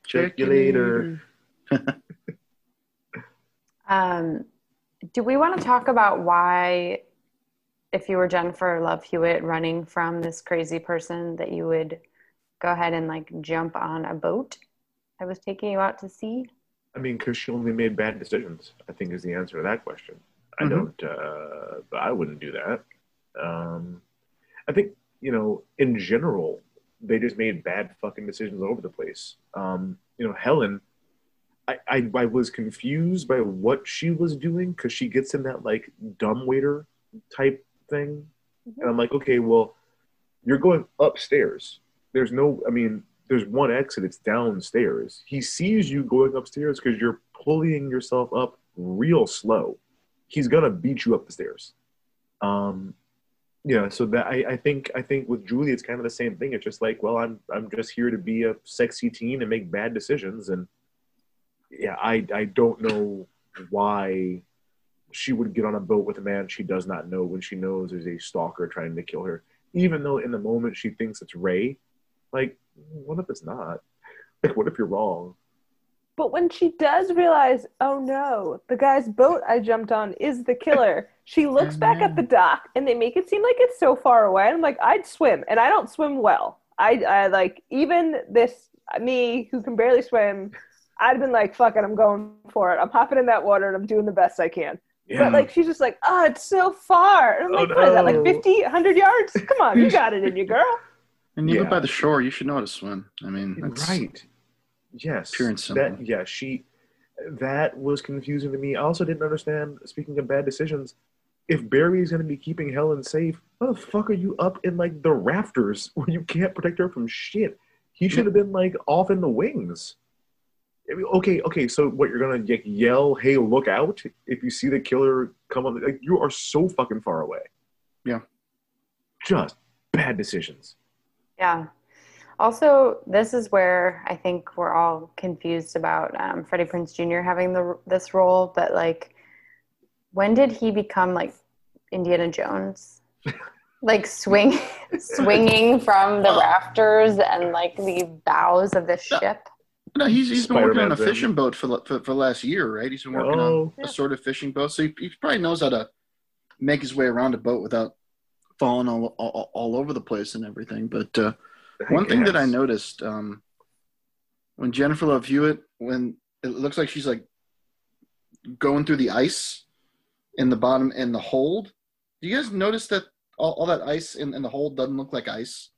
Check you later. Um, do we want to talk about why, if you were Jennifer Love Hewitt running from this crazy person, that you would go ahead and like jump on a boat that was taking you out to sea? I mean, because she only made bad decisions. I think is the answer to that question. I Mhm. don't. Uh, I wouldn't do that. Um, I think you know, in general, they just made bad fucking decisions all over the place. Um, you know, Helen. I, I, I was confused by what she was doing because she gets in that like dumb waiter type thing, and I'm like, okay, well, you're going upstairs. There's no, I mean, there's one exit. It's downstairs. He sees you going upstairs because you're pulling yourself up real slow. He's gonna beat you up the stairs. Um, yeah. So that I, I think I think with Julie, it's kind of the same thing. It's just like, well, I'm I'm just here to be a sexy teen and make bad decisions, and yeah, I I don't know why she would get on a boat with a man she does not know when she knows there's a stalker trying to kill her. Even though in the moment she thinks it's Ray, like, what if it's not? Like, what if you're wrong? But when she does realize, oh no, the guy's boat I jumped on is the killer, she looks oh, back at the dock and they make it seem like it's so far away. I'm like, I'd swim, and I don't swim well. I, I like even this me who can barely swim. I'd have been like, fuck it, I'm going for it. I'm hopping in that water and I'm doing the best I can. Yeah. But like she's just like, oh, it's so far. And I'm Oh, like, what is that, like no. 50, 100 yards? Come on, you got it in you, girl. And you Yeah. live by the shore, you should know how to swim. I mean, that's right. Yes. Pure and simple. That, yeah, she. That was confusing to me. I also didn't understand. Speaking of bad decisions, if Barry is going to be keeping Helen safe, how the fuck are you up in like the rafters where you can't protect her from shit? He should have been like off in the wings. I mean, okay, okay. So what you're gonna like, yell, "Hey, look out!" If you see the killer come on, like you are so fucking far away. Yeah. Just bad decisions. Yeah. Also, this is where I think we're all confused about um, Freddie Prinze Jr. having the this role. But like, when did he become like Indiana Jones? like swing, swinging from the rafters and like the bows of the ship. No, he's he's been working on a fishing boat for, the- for for last year, right? He's been working Oh. on a sort of fishing boat, so he, he probably knows how to make his way around a boat without falling all all, all over the place and everything. But uh, one thing that I noticed um, when Jennifer Love Hewitt, when it looks like she's like going through the ice in the bottom in the hold. Do you guys notice that all, all that ice in, in the hold doesn't look like ice?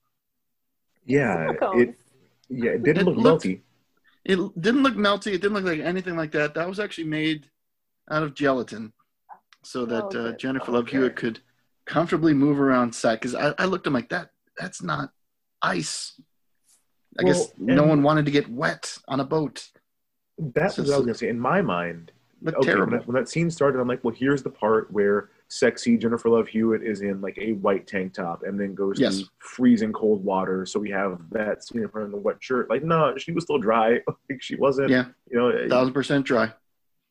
Yeah, it. Yeah, it didn't It look looked- melty. It didn't look melty. It didn't look like anything like that. That was actually made out of gelatin, so that Oh, uh. Jennifer Love Okay. Hewitt could comfortably move around set. Because I, I looked at him like that. That's not ice. I guess no one wanted to get wet on a boat. That's So- what I was gonna say. In my mind, Looked okay, when terrible. that, when that scene started, I'm like, well, here's the part where sexy Jennifer Love Hewitt is in like a white tank top and then goes Yes. to freezing cold water. So we have that scene of her in the wet shirt. Like, no, she was still dry. like she wasn't. Yeah, You know. thousand percent dry. yep,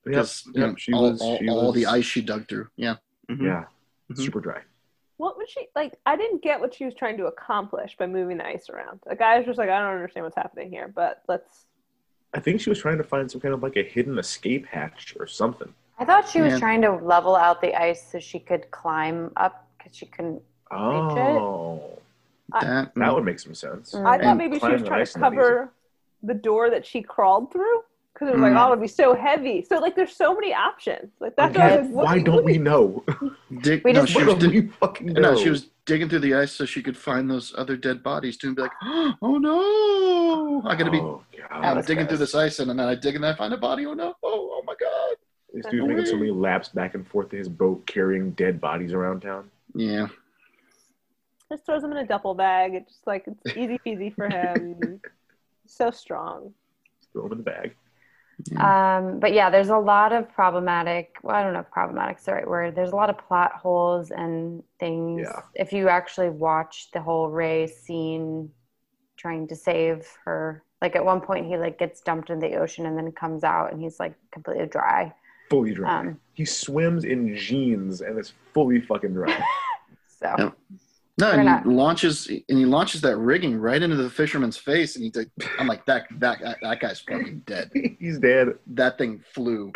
Because you yep, know, she all, was. all, she all the ice she dug through. Yeah. Mhm. Yeah. Mhm. Super dry. What was she like? I didn't get what she was trying to accomplish by moving the ice around. The guy was just like, I don't understand what's happening here, but let's. I think she was trying to find some kind of like a hidden escape hatch or something. I thought she was Yeah. trying to level out the ice so she could climb up because she couldn't. Oh, I- That, that would make some sense. Mm. I thought And maybe she was trying to cover the door that she crawled through because it was like, Mm. oh, it'll be so heavy. So like, there's so many options. Like that's why I Again, was like, why do you- don't we know? dig, We no, just- she Why was don't dig- we fucking know? no, she was digging through the ice so she could find those other dead bodies too and be like, oh no, I gotta be oh, I'm was digging through this ice and then I dig and I find a body. Oh no! Oh, oh my god! This dude's making so many laps back and forth in his boat carrying dead bodies around town. Yeah, Just throws him in a duffel bag. It's just like it's easy peasy for him. so strong. Throw him in the bag. Um, but yeah, there's a lot of problematic. Well, I don't know if problematic's the right word. There's a lot of plot holes and things. Yeah. If you actually watch the whole Ray scene, trying to save her, like at one point he like gets dumped in the ocean and then comes out and he's like completely dry. Fully dry. Um, he swims in jeans and is fully fucking dry. So Yep. No, We're and not- he launches and he launches that rigging right into the fisherman's face, and he's like, "I'm like that that that, that guy's fucking dead." He's dead. That thing flew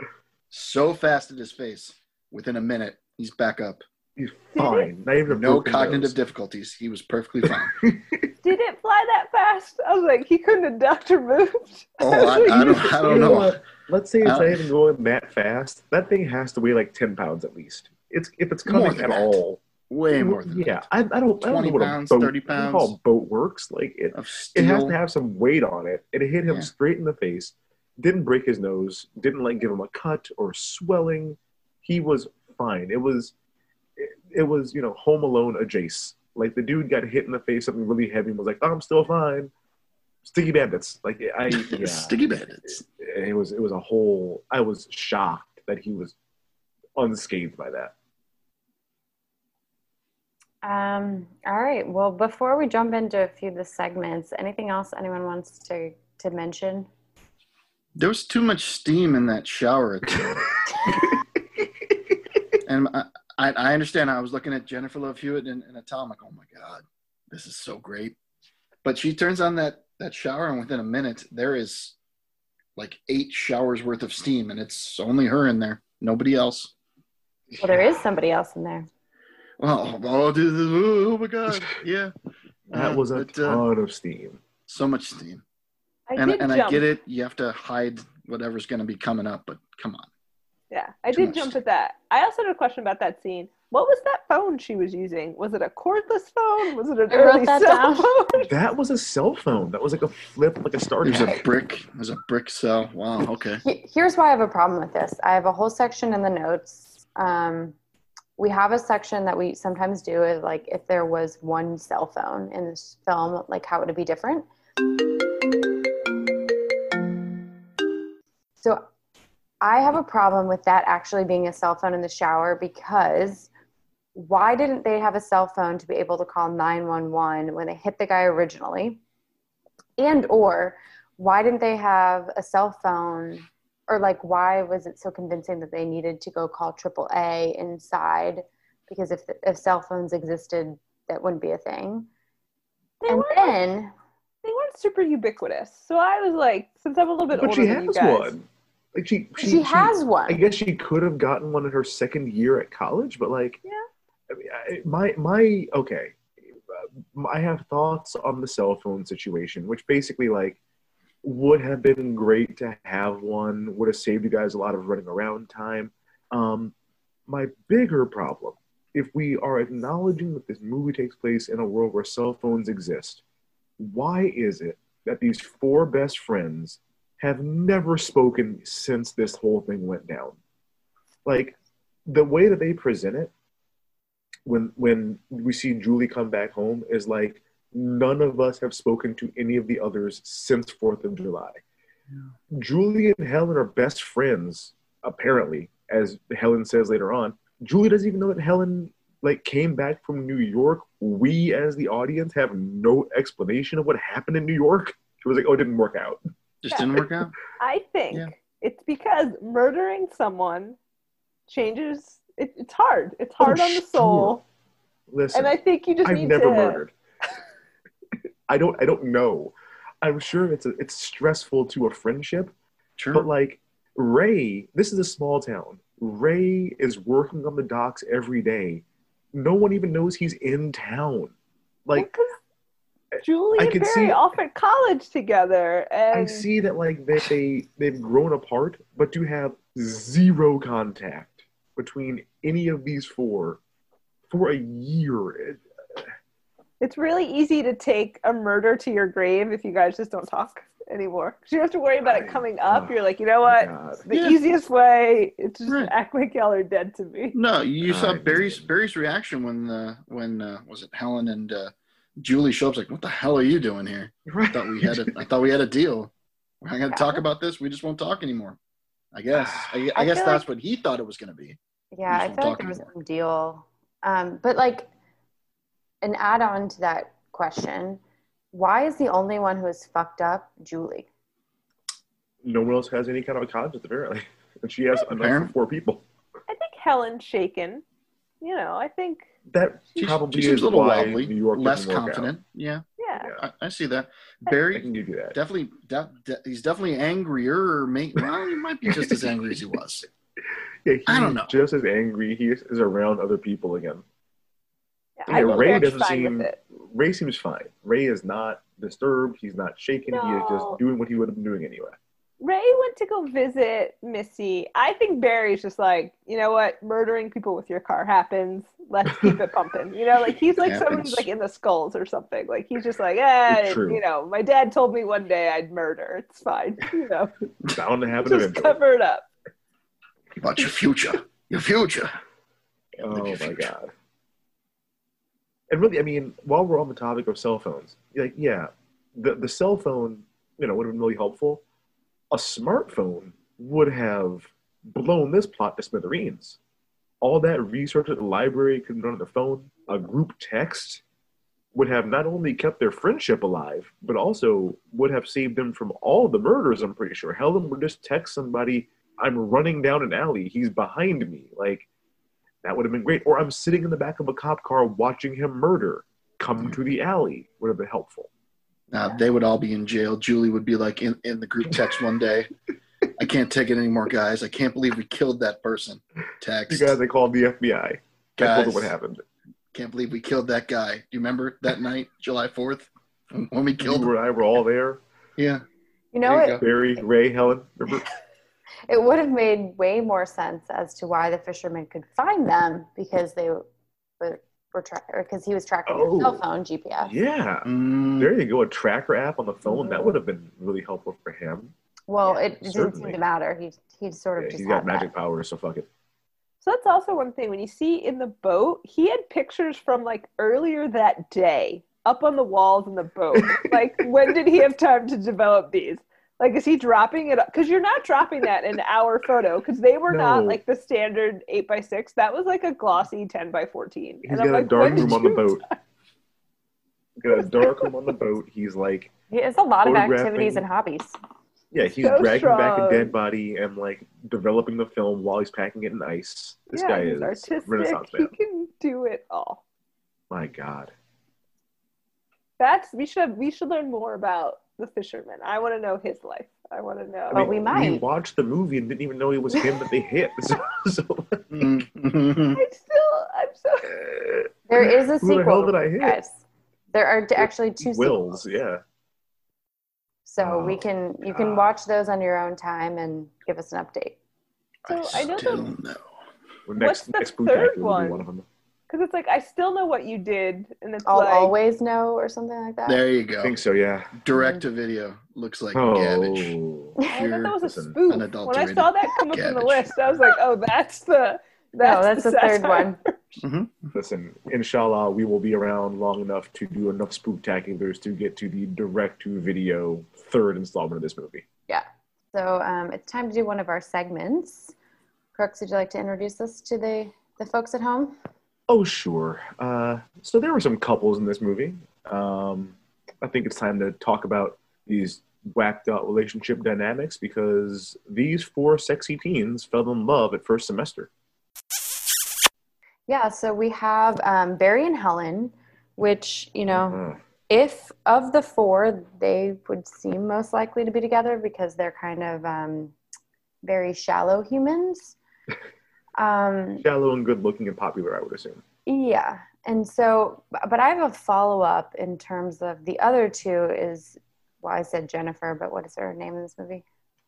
so fast at his face. Within a minute, he's back up. He's fine. Not even No cognitive nose. difficulties. He was perfectly fine. Did it fly that fast? I was like, he couldn't have ducked or moved. Oh, I, I don't, I don't You know. Let's say it's not even going that fast. That thing has to weigh like ten pounds at least. It's if it's coming at that. all. Way more than yeah. that. I, I don't. I don't 20 know what pounds, a boat, 30 I don't how a pounds. boat works. Like it, it has to have some weight on it. It hit him Yeah. straight in the face. Didn't break his nose. Didn't like give him a cut or swelling. He was fine. It was, it, it was you know Home Alone adjacent. Like the dude got hit in the face something really heavy and was like, "Oh, I'm still fine." Sticky bandits. Like I yeah. Sticky bandits. It was it was a whole. I was shocked that he was unscathed by that. Um, all right. Well, before we jump into a few of the segments, anything else anyone wants to to mention? There was too much steam in that shower. and I, I, I understand. I was looking at Jennifer Love Hewitt and, and Atal. I'm like, oh my god, this is so great. But she turns on that that shower, and within a minute, there is like eight showers worth of steam, and it's only her in there, nobody else. Well, there is somebody else in there. Oh, oh, dude, oh my god, yeah. That Uh, was a but, uh, ton of steam. so much steam. I and did and jump. I get it. You have to hide whatever's going to be coming up, but come on. Yeah, I Too did jump steam. at that. I also had a question about that scene. What was that phone she was using? Was it a cordless phone? Was it an I early that cell down. phone? That was a cell phone. That was like a flip, like a starter There's a pack. brick. There's a brick cell. Wow. Okay. Here's why I have a problem with this. I have a whole section in the notes. Um, we have a section that we sometimes do is like if there was one cell phone in this film, like how would it be different? So I have a problem with that actually being a cell phone in the shower because why didn't they have a cell phone to be able to call 911 when they hit the guy originally? And or why didn't they have a cell phone or like why was it so convincing that they needed to go call AAA inside because if if cell phones existed that wouldn't be a thing. They And weren't- then They weren't super ubiquitous. So I was like, since I'm a little bit But older she than you has guys. one. Like she, she, she, has one. I guess she could have gotten one in her second year at college, but like, Yeah. I mean, I, my my okay, uh, I have thoughts on the cell phone situation, which basically like would have been great to have one. Would have saved you guys a lot of running around time. Um, my bigger problem, if we are acknowledging that this movie takes place in a world where cell phones exist, why is it that these four best friends have never spoken since this whole thing went down? Like the way that they present it when when we see Julie come back home is like none of us have spoken to any of the others since Fourth of July. Julie and Helen are best friends, apparently, as Helen says later on. Julie doesn't even know that Helen like came back from New York. We as the audience have no explanation of what happened in New York. It was like, oh, it didn't work out. Just didn't work out. I think Yeah. it's because murdering someone changes. It, it's hard. It's hard Oh, on the soul, Listen, and I think you just I've need never to. murdered. I don't. I don't know. I'm sure it's a, it's stressful to a friendship, Sure. but like Ray, this is a small town. Ray is working on the docks every day. No one even knows he's in town. Like Julie I and could Barry see- off at college together, and I see that like they, they they've grown apart, but do have zero contact between any of these four for a year. It- it's really easy to take a murder to your grave if you guys just don't talk. anymore. 'Cause You don't have to worry about it coming up. oh You're like, you know what? God. The Yeah. easiest way is just Right. act like y'all are dead to me. No, you saw Barry's Barry's reaction when uh, when uh, was it Helen and uh, Julie show up? Like, what the hell are you doing here? I thought we had a I thought we had a deal. We're not going to talk about this. We just won't talk anymore. I guess. I, I I guess that's like- what he thought it was going to be. Yeah, I Just feel like talking there was more. some deal. Um, but like an add on to that question, why is the only one who is fucked up Julie? No one else has any kind of a conscience apparently, and she has enough for Apparent- four people. I think Helen's shaken. You know, I think, That She, probably she seems is a little why wobbly, New York less didn't work out. confident. Yeah, yeah. Yeah. I, I see that. I Barry can give you that. definitely, de- de- he's definitely angrier, or may, well, he might be just as angry as he was. Yeah, he's I don't know. Just as angry, he is around other people again. Yeah. Yeah, I think Ray doesn't seem. Ray seems fine. Ray is not disturbed. He's not shaken. He is just doing what he would have been doing anyway. Ray went to go visit Missy. I think Barry's just like, you know what? Murdering people with your car happens. Let's keep it pumping. You know, like he's like someone who's like in the skulls or something. Like he's just like, eh, you know, my dad told me one day I'd murder. It's fine. You know, Bound to happen just eventually. cover it up. About your future, your future. Oh Live your my god. And really, I mean, while we're on the topic of cell phones, like, yeah, the the cell phone, you know, would have been really helpful. A smartphone would have blown this plot to smithereens. All that research at the library could be done on the phone. A group text would have not only kept their friendship alive, but also would have saved them from all the murders. I'm pretty sure Helen would just text somebody, "I'm running down an alley. He's behind me." Like that would have been great. Or I'm sitting in the back of a cop car watching him murder. Come mm. to the alley would have been helpful. Now they would all be in jail. Julie would be like in, in the group text one day. I can't take it anymore, guys. I can't believe we killed that person. You Text. guys, they called the FBI. I told Guys. them what happened. Can't believe we killed that guy. Do you remember that night, July 4th, when we killed You him? and I were all there. Yeah. You know, There you it, go. Barry, Ray, Helen. Remember? It would have made way more sense as to why the fisherman could find them because they were, were tra- or because he was tracking Oh. their cell phone GPS. Yeah. Mm, There you go. A tracker app on the phone. That would have been really helpful for him. Well, Yeah, it, it didn't seem to matter. He he sort of Yeah, just he's had got magic that. powers, so fuck it. So that's also one thing. When you see in the boat, he had pictures from like earlier that day up on the walls in the boat. like, when did he have time to develop these? Like, is he dropping it? Because you're not dropping that in our photo because they were not like the standard 8 by 6 That was like a glossy 10 by 14 He's And got I'm a like, dark room on the boat. He's got a dark room on the boat. He's like, He has a lot of activities and hobbies. yeah, he's So dragging back a dead body and like developing the film while he's packing it in ice. This yeah, guy he's is artistic. Renaissance He can do it all. My God. That's we should we should learn more about the fisherman. I want to know his life. I want to know. I But mean, we We might. watched the movie and didn't even know it was him that they hit. So, so mm, mm, I still, I'm so. There is a Who the sequel, hell did I hit? guys. There are d- actually two Wills, sequels, yeah. so we Oh, can you can God. watch those on your own time and give us an update. So I know still the know. Well, What's the next third Spooktacular will be one? one of them. Because it's like I still know what you did, and it's I'll like always know or something like that. There you go. I go. think so, yeah. Direct to video. Looks like Oh, garbage. I thought that was a Listen, spoof. When I saw that come up in the list, I was like, oh, that's the that's, no, that's the, third satire. one. listen, inshallah, we will be around long enough to do enough spooktaculars to get to the direct to video third installment of this movie. Yeah. So um, it's time to do one of our segments. Crooks, would you like to introduce us to the the folks at home? Oh, sure. Uh, so there were some couples in this movie. Um, I think it's time to talk about these whacked out relationship dynamics because these four sexy teens fell in love at first semester. Yeah. So we have um, Barry and Helen, which you know. Mhm. if of the four, they would seem most likely to be together because they're kind of um, very shallow humans. Um, Shallow and good looking and popular, I would assume. yeah. And so, but I have a follow up in terms of the other two is, well, I said Jennifer, but what is her name in this movie?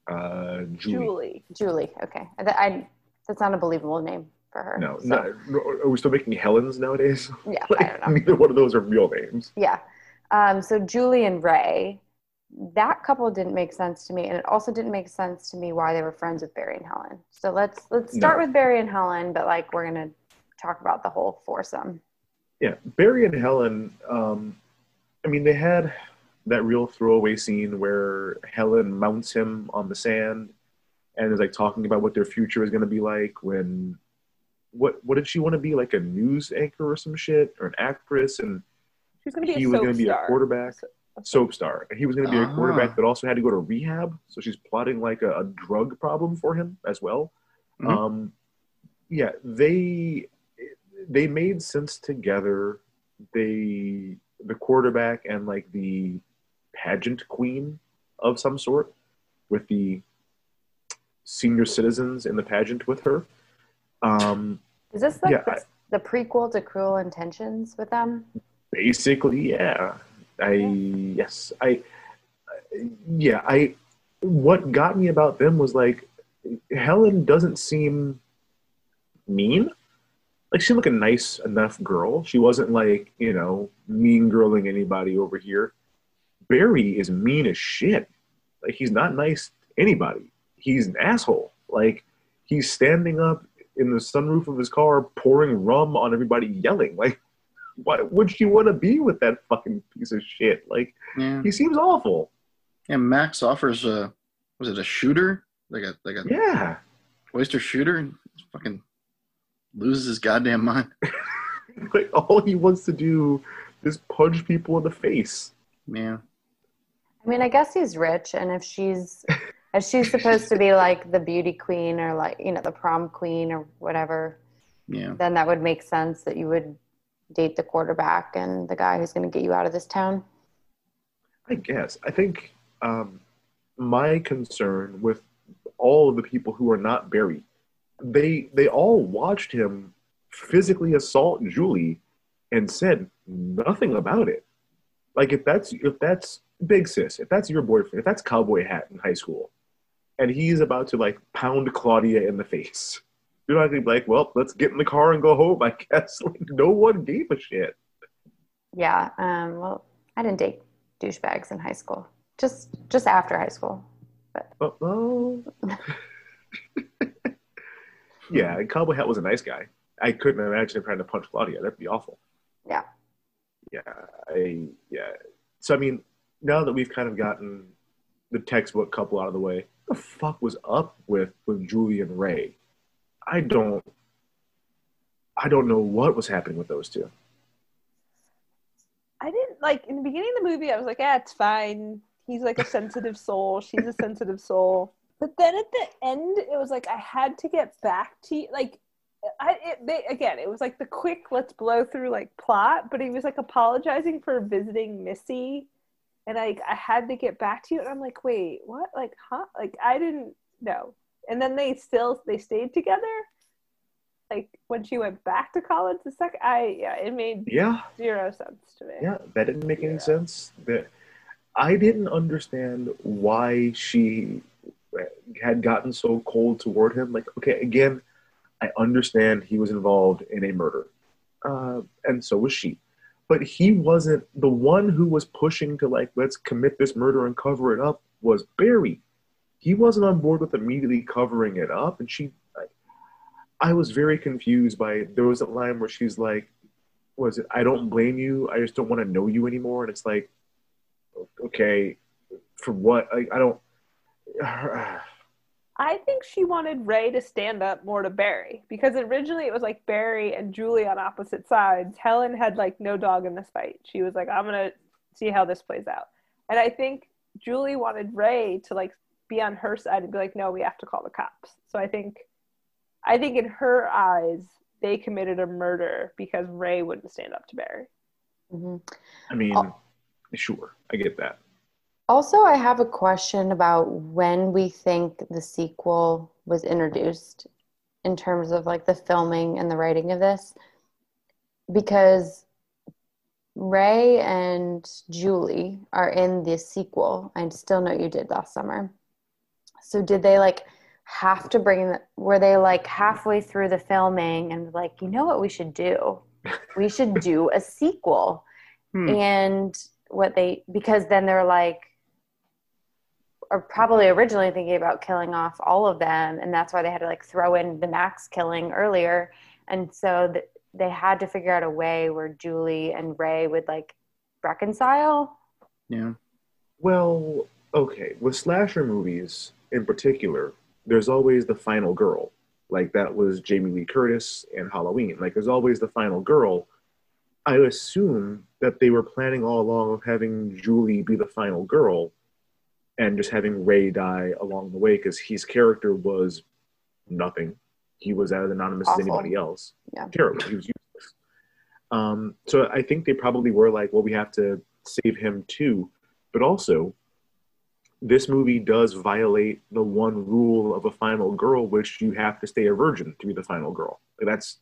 Uh, Julie. Julie. Julie. Okay. I, I, that's not a believable name for her. No, So, no, no, are we still making Helens nowadays? Yeah. I Like, don't know. neither one of those are real names. Yeah. Um, so Julie and Ray, that couple didn't make sense to me, and it also didn't make sense to me why they were friends with Barry and Helen. So let's let's start No. with Barry and Helen, but like we're gonna talk about the whole foursome. Yeah, Barry and Helen. Um, I mean, they had that real throwaway scene where Helen mounts him on the sand and is like talking about what their future is going to be like. When what what did she want to be like a news anchor or some shit or an actress? And She's gonna be he a was soap going to be a star. quarterback, soap star, and he was going to be a Ah. quarterback that also had to go to rehab. So she's plotting like a, a drug problem for him as well. Mhm. Um, yeah, they they made sense together. They the quarterback and like the pageant queen of some sort with the senior citizens in the pageant with her. Um, Is this like Yeah, the, I- the prequel to Cruel Intentions with them? basically yeah i yes i yeah i what got me about them was like helen doesn't seem mean. Like she like a nice enough girl. She wasn't like you know mean girling anybody over here. Barry is mean as shit. Like he's not nice to anybody. He's an asshole. Like he's standing up in the sunroof of his car pouring rum on everybody yelling. Like why would you want to be with that fucking piece of shit? Like Yeah. he seems awful. And Max offers a was it a shooter? Like a like a Yeah. oyster shooter and fucking loses his goddamn mind. Like all he wants to do is punch people in the face. Yeah. I mean, I guess he's rich, and if she's if she's supposed to be like the beauty queen or like you know the prom queen or whatever, Yeah. then that would make sense that you would date the quarterback and the guy who's going to get you out of this town. I guess. I think um, my concern with all of the people who are not Barry, they they all watched him physically assault Julie and said nothing about it. Like if that's if that's big sis, if that's your boyfriend, if that's cowboy hat in high school, and he's about to like pound Claudia in the face, you're not gonna be like, well, let's get in the car and go home. I guess like no one gave a shit. Yeah. Um, well, I didn't date douchebags in high school. Just just after high school. Oh, oh. yeah, and Cowboy Hat was a nice guy. I couldn't imagine him trying to punch Claudia. That'd be awful. Yeah. Yeah, I yeah. So I mean, now that we've kind of gotten the textbook couple out of the way, what the fuck was up with with Julie and Ray? I don't. I don't know what was happening with those two. I didn't like in the beginning of the movie. I was like, "Ah, it's fine. He's like a sensitive soul. She's a sensitive soul." But then at the end, it was like I had to get back to you. Like, I it, they, again, it was like the quick let's blow through like plot. But he was like apologizing for visiting Missy, and like I had to get back to you. And I'm like, wait, what? Like, huh? Like I didn't know. And then they still they stayed together. Like when she went back to college the second, I yeah, it made Yeah, zero sense to me. Yeah, that didn't make any sense. That I didn't understand why she had gotten so cold toward him. Like, okay, again, I understand he was involved in a murder, uh, and so was she. But he wasn't the one who was pushing to like, let's commit this murder and cover it up. Was Barry? He wasn't on board with immediately covering it up, and she. I, I was very confused by there was a line where she's like, was it I don't blame you. I just don't want to know you anymore. And it's like, okay, for what? I, I don't. I think she wanted Ray to stand up more to Barry because originally it was like Barry and Julie on opposite sides. Helen had like no dog in this fight. She was like, I'm gonna see how this plays out. And I think Julie wanted Ray to like be on her side and be like, no, we have to call the cops. So I think, I think in her eyes, they committed a murder because Ray wouldn't stand up to Barry. hmm I mean, sure, I get that. Also, I have a question about when we think the sequel was introduced in terms of like the filming and the writing of this. Because Ray and Julie are in the sequel. I still know you did last summer. So did they like have to bring the, were they like halfway through the filming and like, you know what we should do? We should do a sequel Hmm. and what they because then they're like or probably originally thinking about killing off all of them, and that's why they had to like throw in the Max killing earlier, and so th- they had to figure out a way where Julie and Ray would like reconcile. Yeah. Well, okay. With slasher movies in particular, there's always the final girl. Like that was Jamie Lee Curtis and Halloween. Like there's always the final girl. I assume that they were planning all along of having Julie be the final girl and just having Ray die along the way because his character was nothing. He was as anonymous as anybody else. Yeah. Terrible. He was useless. Um, so I think they probably were like, well, we have to save him too. But also, this movie does violate the one rule of a final girl, which you have to stay a virgin to be the final girl. Like, that's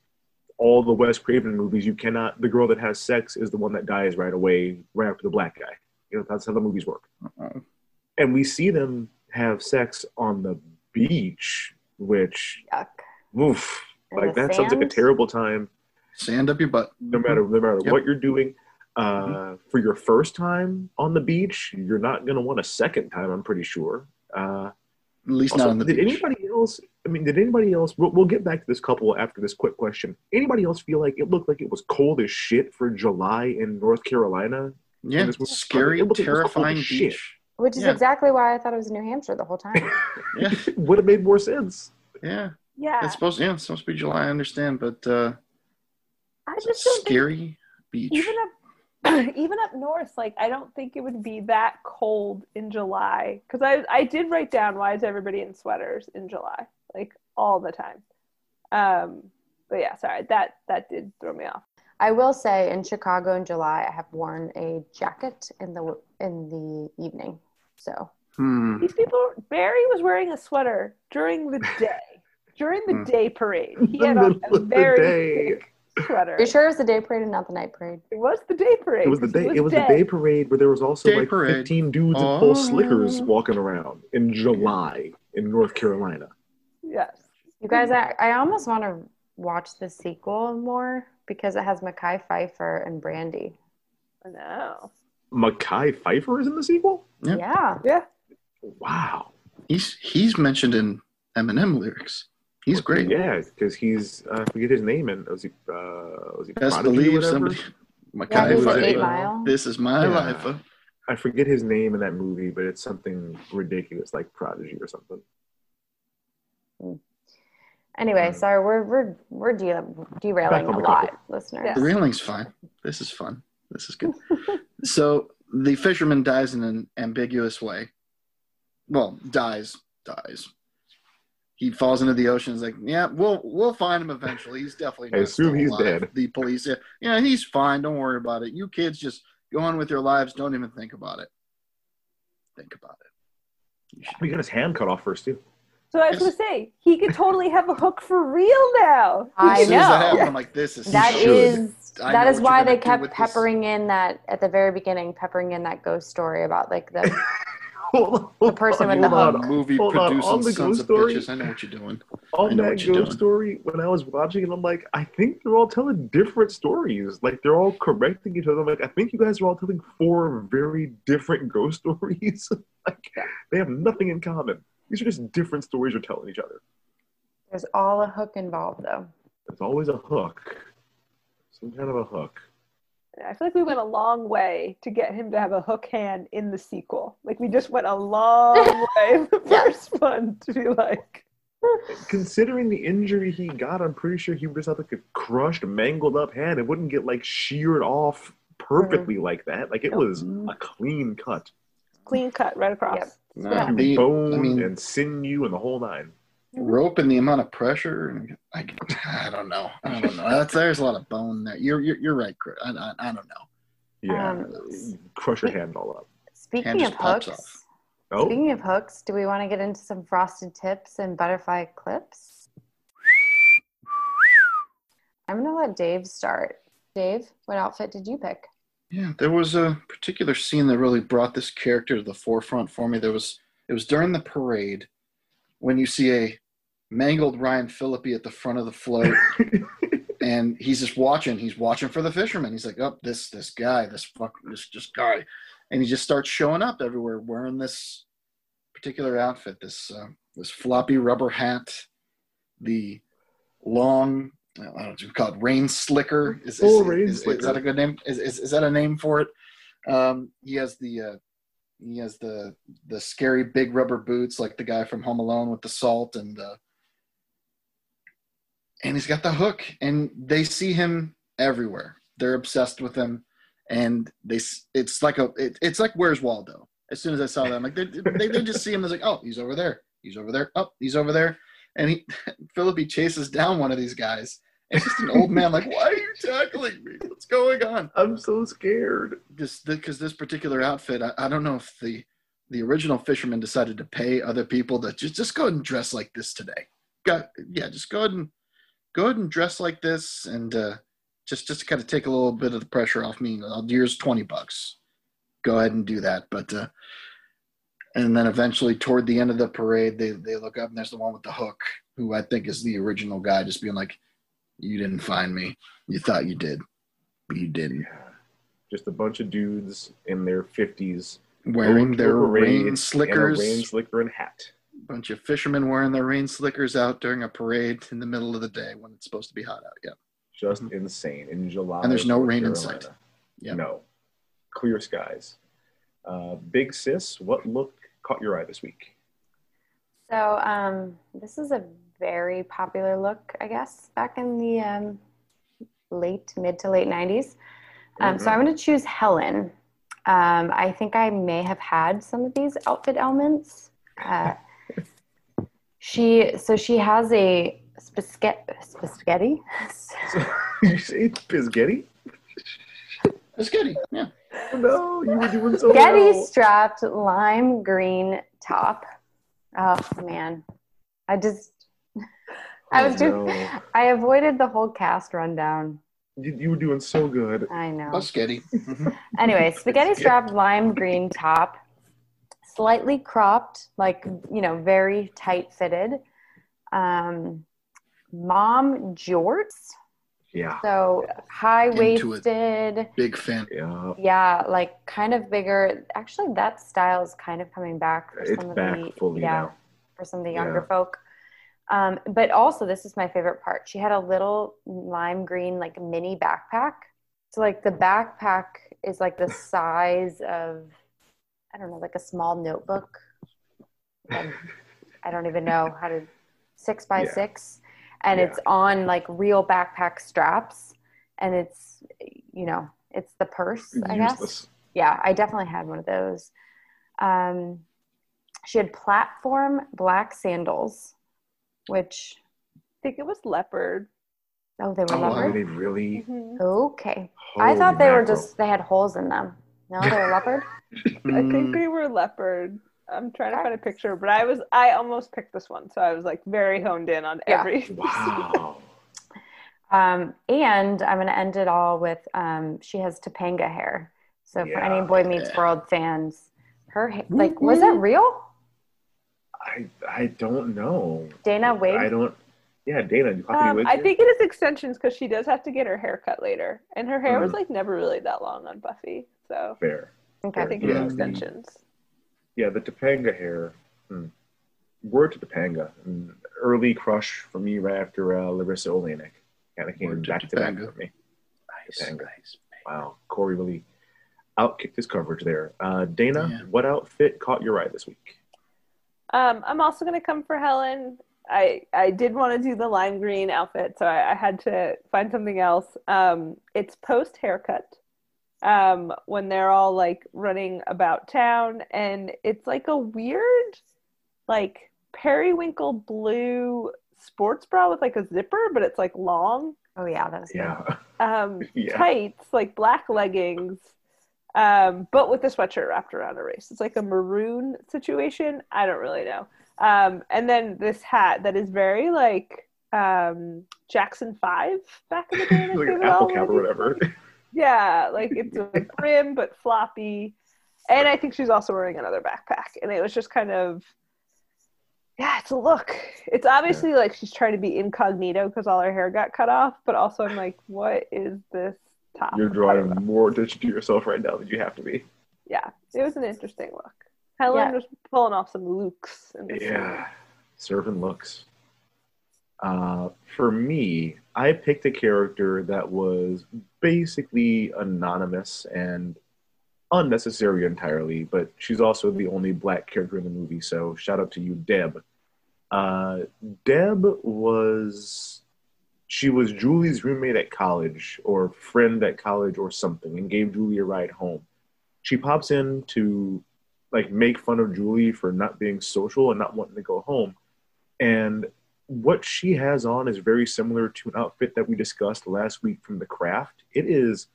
all the Wes Craven movies. You cannot. The girl that has sex is the one that dies right away, right after the black guy. You know that's how the movies work. Uh-oh. And we see them have sex on the beach, which Yuck. oof, In like the that sounds like a terrible time Sand up your butt. no matter no matter Yep. what you're doing. Uh, For your first time on the beach, you're not going to want a second time. I'm pretty sure. Uh, At least also, not on the did beach. anybody else? I mean, did anybody else? We'll, we'll get back to this couple after this quick question. Anybody else feel like it looked like it was cold as shit for July in North Carolina? Yeah, this was- scary, it looked like it was cold terrifying as shit. Which is Yeah. exactly why I thought it was New Hampshire the whole time. Yeah, Would have made more sense. yeah. Yeah. It's supposed yeah, it's supposed to be July, I understand, but uh I it's a just don't think scary beach. even up even up north like i don't think it would be that cold in july because I, I did write down why is everybody in sweaters in july like all the time um but yeah sorry that that did throw me off I will say in Chicago in July, I have worn a jacket in the in the evening. So Hmm. these people barry was wearing a sweater during the day during the Hmm. day parade he had on a very thick sweater are you sure it was the day parade and not the night parade? it was the day parade It was the 'cause day. It was the day parade where there was also Day like parade. 15 dudes in Oh. full slickers oh. walking around in July in North Carolina. yes You guys, I, I almost want to watch the sequel more because it has Mekhi Phifer and Brandy. i know Mekhi Phifer is in the sequel. Yeah. Yeah. yeah Wow. He's he's mentioned in Eminem lyrics. He's great. Yeah, because he's uh, I forget his name and was he uh, was he Best believe whatever? somebody. Yeah, Mekhi he's in Phifer. Eight Mile. This is my Yeah. life. I forget his name in that movie, but it's something ridiculous like Prodigy or something. Anyway, Mm. sorry, we're we're we're de- derailing a lot, topic. listeners. Yeah. The railing's fine. This is fun. This is good. so the fisherman dies in an ambiguous way. Well, dies, dies. He falls into the ocean. It's like, yeah, we'll we'll find him eventually. He's definitely. I assume still he's alive." dead. The police, yeah, yeah, he's fine. Don't worry about it. You kids just go on with your lives. Don't even think about it. Think about it. You should- He got his hand cut off first too. So I was Yes. going to say, he could totally have a hook for real now. I As soon as that know. happened, I'm like, this is That should. is I that know is what why they kept with this. peppering in that at the very beginning, peppering in that ghost story about like the Hold on, hold person on, with the hold hook. on. movie Hold on, producing on the ghost of story. bitches. I know what you're doing. I On that ghost doing. story, when I was watching it, I'm like, I think they're all telling different stories. Like they're all correcting each other. I'm like, I think you guys are all telling four very different ghost stories. like they have nothing in common. These are just different stories you're telling each other. there's all a hook involved though. There's always a hook, some kind of a hook. I feel like we went a long way to get him to have a hook hand in the sequel. Like we just went a long way in the first one to be like, Considering the injury he got, I'm pretty sure he would just have like a crushed, mangled up hand. It wouldn't get like sheared off perfectly mm-hmm. like that. Like it Nope. was mm-hmm. a clean cut. clean cut right across. Yep. No, Yeah. Bone I mean, and sinew and the whole nine. Rope and the amount of pressure. and I, I don't know. I don't know. That's, there's a lot of bone there. You're you're, you're right, Chris. I, I, I don't know. Yeah. Um, Crush your hand all up. Speaking Hand of hooks. Oh, speaking of hooks, do we want to get into some frosted tips and butterfly clips? I'm gonna let Dave start. Dave, what outfit did you pick? Yeah, there was a particular scene that really brought this character to the forefront for me. There was it was during the parade when you see a mangled Ryan Phillippe at the front of the float, and he's just watching. He's watching for the fisherman. He's like, oh, this this guy, this fuck, this just guy," and he just starts showing up everywhere wearing this particular outfit, this uh, this floppy rubber hat, the long I don't know what you call it, rain slicker. Is, is, Full rain is- is slicker. that a good name? Is, is, is that a name for it? Um, he has the uh, he has the the scary big rubber boots like the guy from Home Alone with the salt and uh, and he's got the hook and they see him everywhere. They're obsessed with him and they it's like a it, it's like where's Waldo. As soon as I saw them, like they, they they just see him as like oh he's over there, he's over there, oh he's over there, and he Phillippe chases down one of these guys. It's just an old man like why are you tackling me? What's going on? I'm so scared. Just because this particular outfit, I, I don't know if the the original fisherman decided to pay other people to just just go ahead and dress like this today. Got yeah, just go ahead and go ahead and dress like this and uh, just just to kind of take a little bit of the pressure off me. I'll here's twenty bucks. Go ahead and do that. But uh, and then eventually toward the end of the parade, they they look up and there's the one with the hook, who I think is the original guy, just being like, "You didn't find me. You thought you did, but you didn't." Just a bunch of dudes in their 50s Wearing their rain slickers. rain slicker and hat. Bunch of fishermen wearing their rain slickers out during a parade in the middle of the day when it's supposed to be hot out. Yeah. Just insane in July. Mm-hmm. And there's no North rain in sight. Yeah. No. Clear skies. Uh, Big Sis, what look caught your eye this week? So um, this is a very popular look, I guess, back in the um, late, mid to late 90s. Um, So I'm going to choose Helen. Um, I think I may have had some of these outfit elements. Uh, she so she has a spaghetti. spaghetti? you say Bisgetti? It's goody. Yeah. Oh, no, you were doing so spaghetti well. strapped lime green top. Oh man, I just I was Oh, doing. no. I avoided the whole cast rundown. You, you were doing so good. I know. Busketti. Mhm. Anyway, spaghetti strapped lime green top, slightly cropped, like you know, very tight fitted. Um, mom jorts, Yeah. so high Into waisted. Big fan. Yeah. Yeah, like kind of bigger. Actually, that style is kind of coming back for It's some of back the fully yeah now. for some of the Yeah. younger folk. Um, but also, this is my favorite part. She had a little lime green, like mini backpack. So, like the backpack is like the size of, I don't know, like a small notebook. Um, I don't even know how to, six by Yeah. six, and Yeah. it's on like real backpack straps, and it's, you know, it's the purse, I guess yeah, I definitely had one of those. Um, she had platform black sandals, which I think it was leopard. oh, they were Oh, wow. Were leopard. they really? Mhm. Okay, I thought they were just they had holes in them. No, they were leopard. I think they were leopard. I'm trying to find a picture, but I was I almost picked this one, so I was like very honed in on Yeah. every. Wow. Um, and I'm gonna end it all with um, she has Topanga hair. So for any Yeah. Boy Meets World fans, her ha- like was that real? I I don't know. Dana wig. I don't. Yeah, Dana, you Um, I think it is extensions because she does have to get her hair cut later, and her hair was Mhm. like never really that long on Buffy, so fair. Okay. I think Yeah. it's extensions. Yeah, the Topanga hair. Hmm. Word to Topanga. Mm, Early crush for me right after uh, Larisa Oleynik. Kind of came Word back to back Topanga. for me. Nice, Topanga. nice. Wow, Corey really outkicked his coverage there. Uh, Dana, Yeah. what outfit caught your eye this week? Um, I'm also gonna come for Helen. I I did want to do the lime green outfit, so I, I had to find something else. Um, it's post haircut. Um, when they're all like running about town, and it's like a weird, like periwinkle blue sports bra with like a zipper, but it's like long. Oh yeah, that's. Yeah. Um, Yeah. tights, like black leggings, um, but with a sweatshirt wrapped around a waist. It's like a maroon situation. I don't really know. Um, and then this hat that is very like um, Jackson Five back in the day. like an apple cap or whatever. Yeah, like it's a prim but floppy. And I think she's also wearing another backpack. And it was just kind of, yeah, it's a look. It's obviously like she's trying to be incognito because all her hair got cut off. But also, I'm like, what is this top? You're drawing don't know. more attention to yourself right now than you have to be. Yeah, it was an interesting look. Helen Yeah. was pulling off some looks. In this Yeah, serving looks. Uh, for me, I picked a character that was basically anonymous and unnecessary entirely, but she's also the only black character in the movie. So shout out to you, Deb. Uh, Deb was she was Julie's roommate at college or friend at college or something, and gave Julie a ride home. She pops in to like make fun of Julie for not being social and not wanting to go home. And what she has on is very similar to an outfit that we discussed last week from The Craft. It is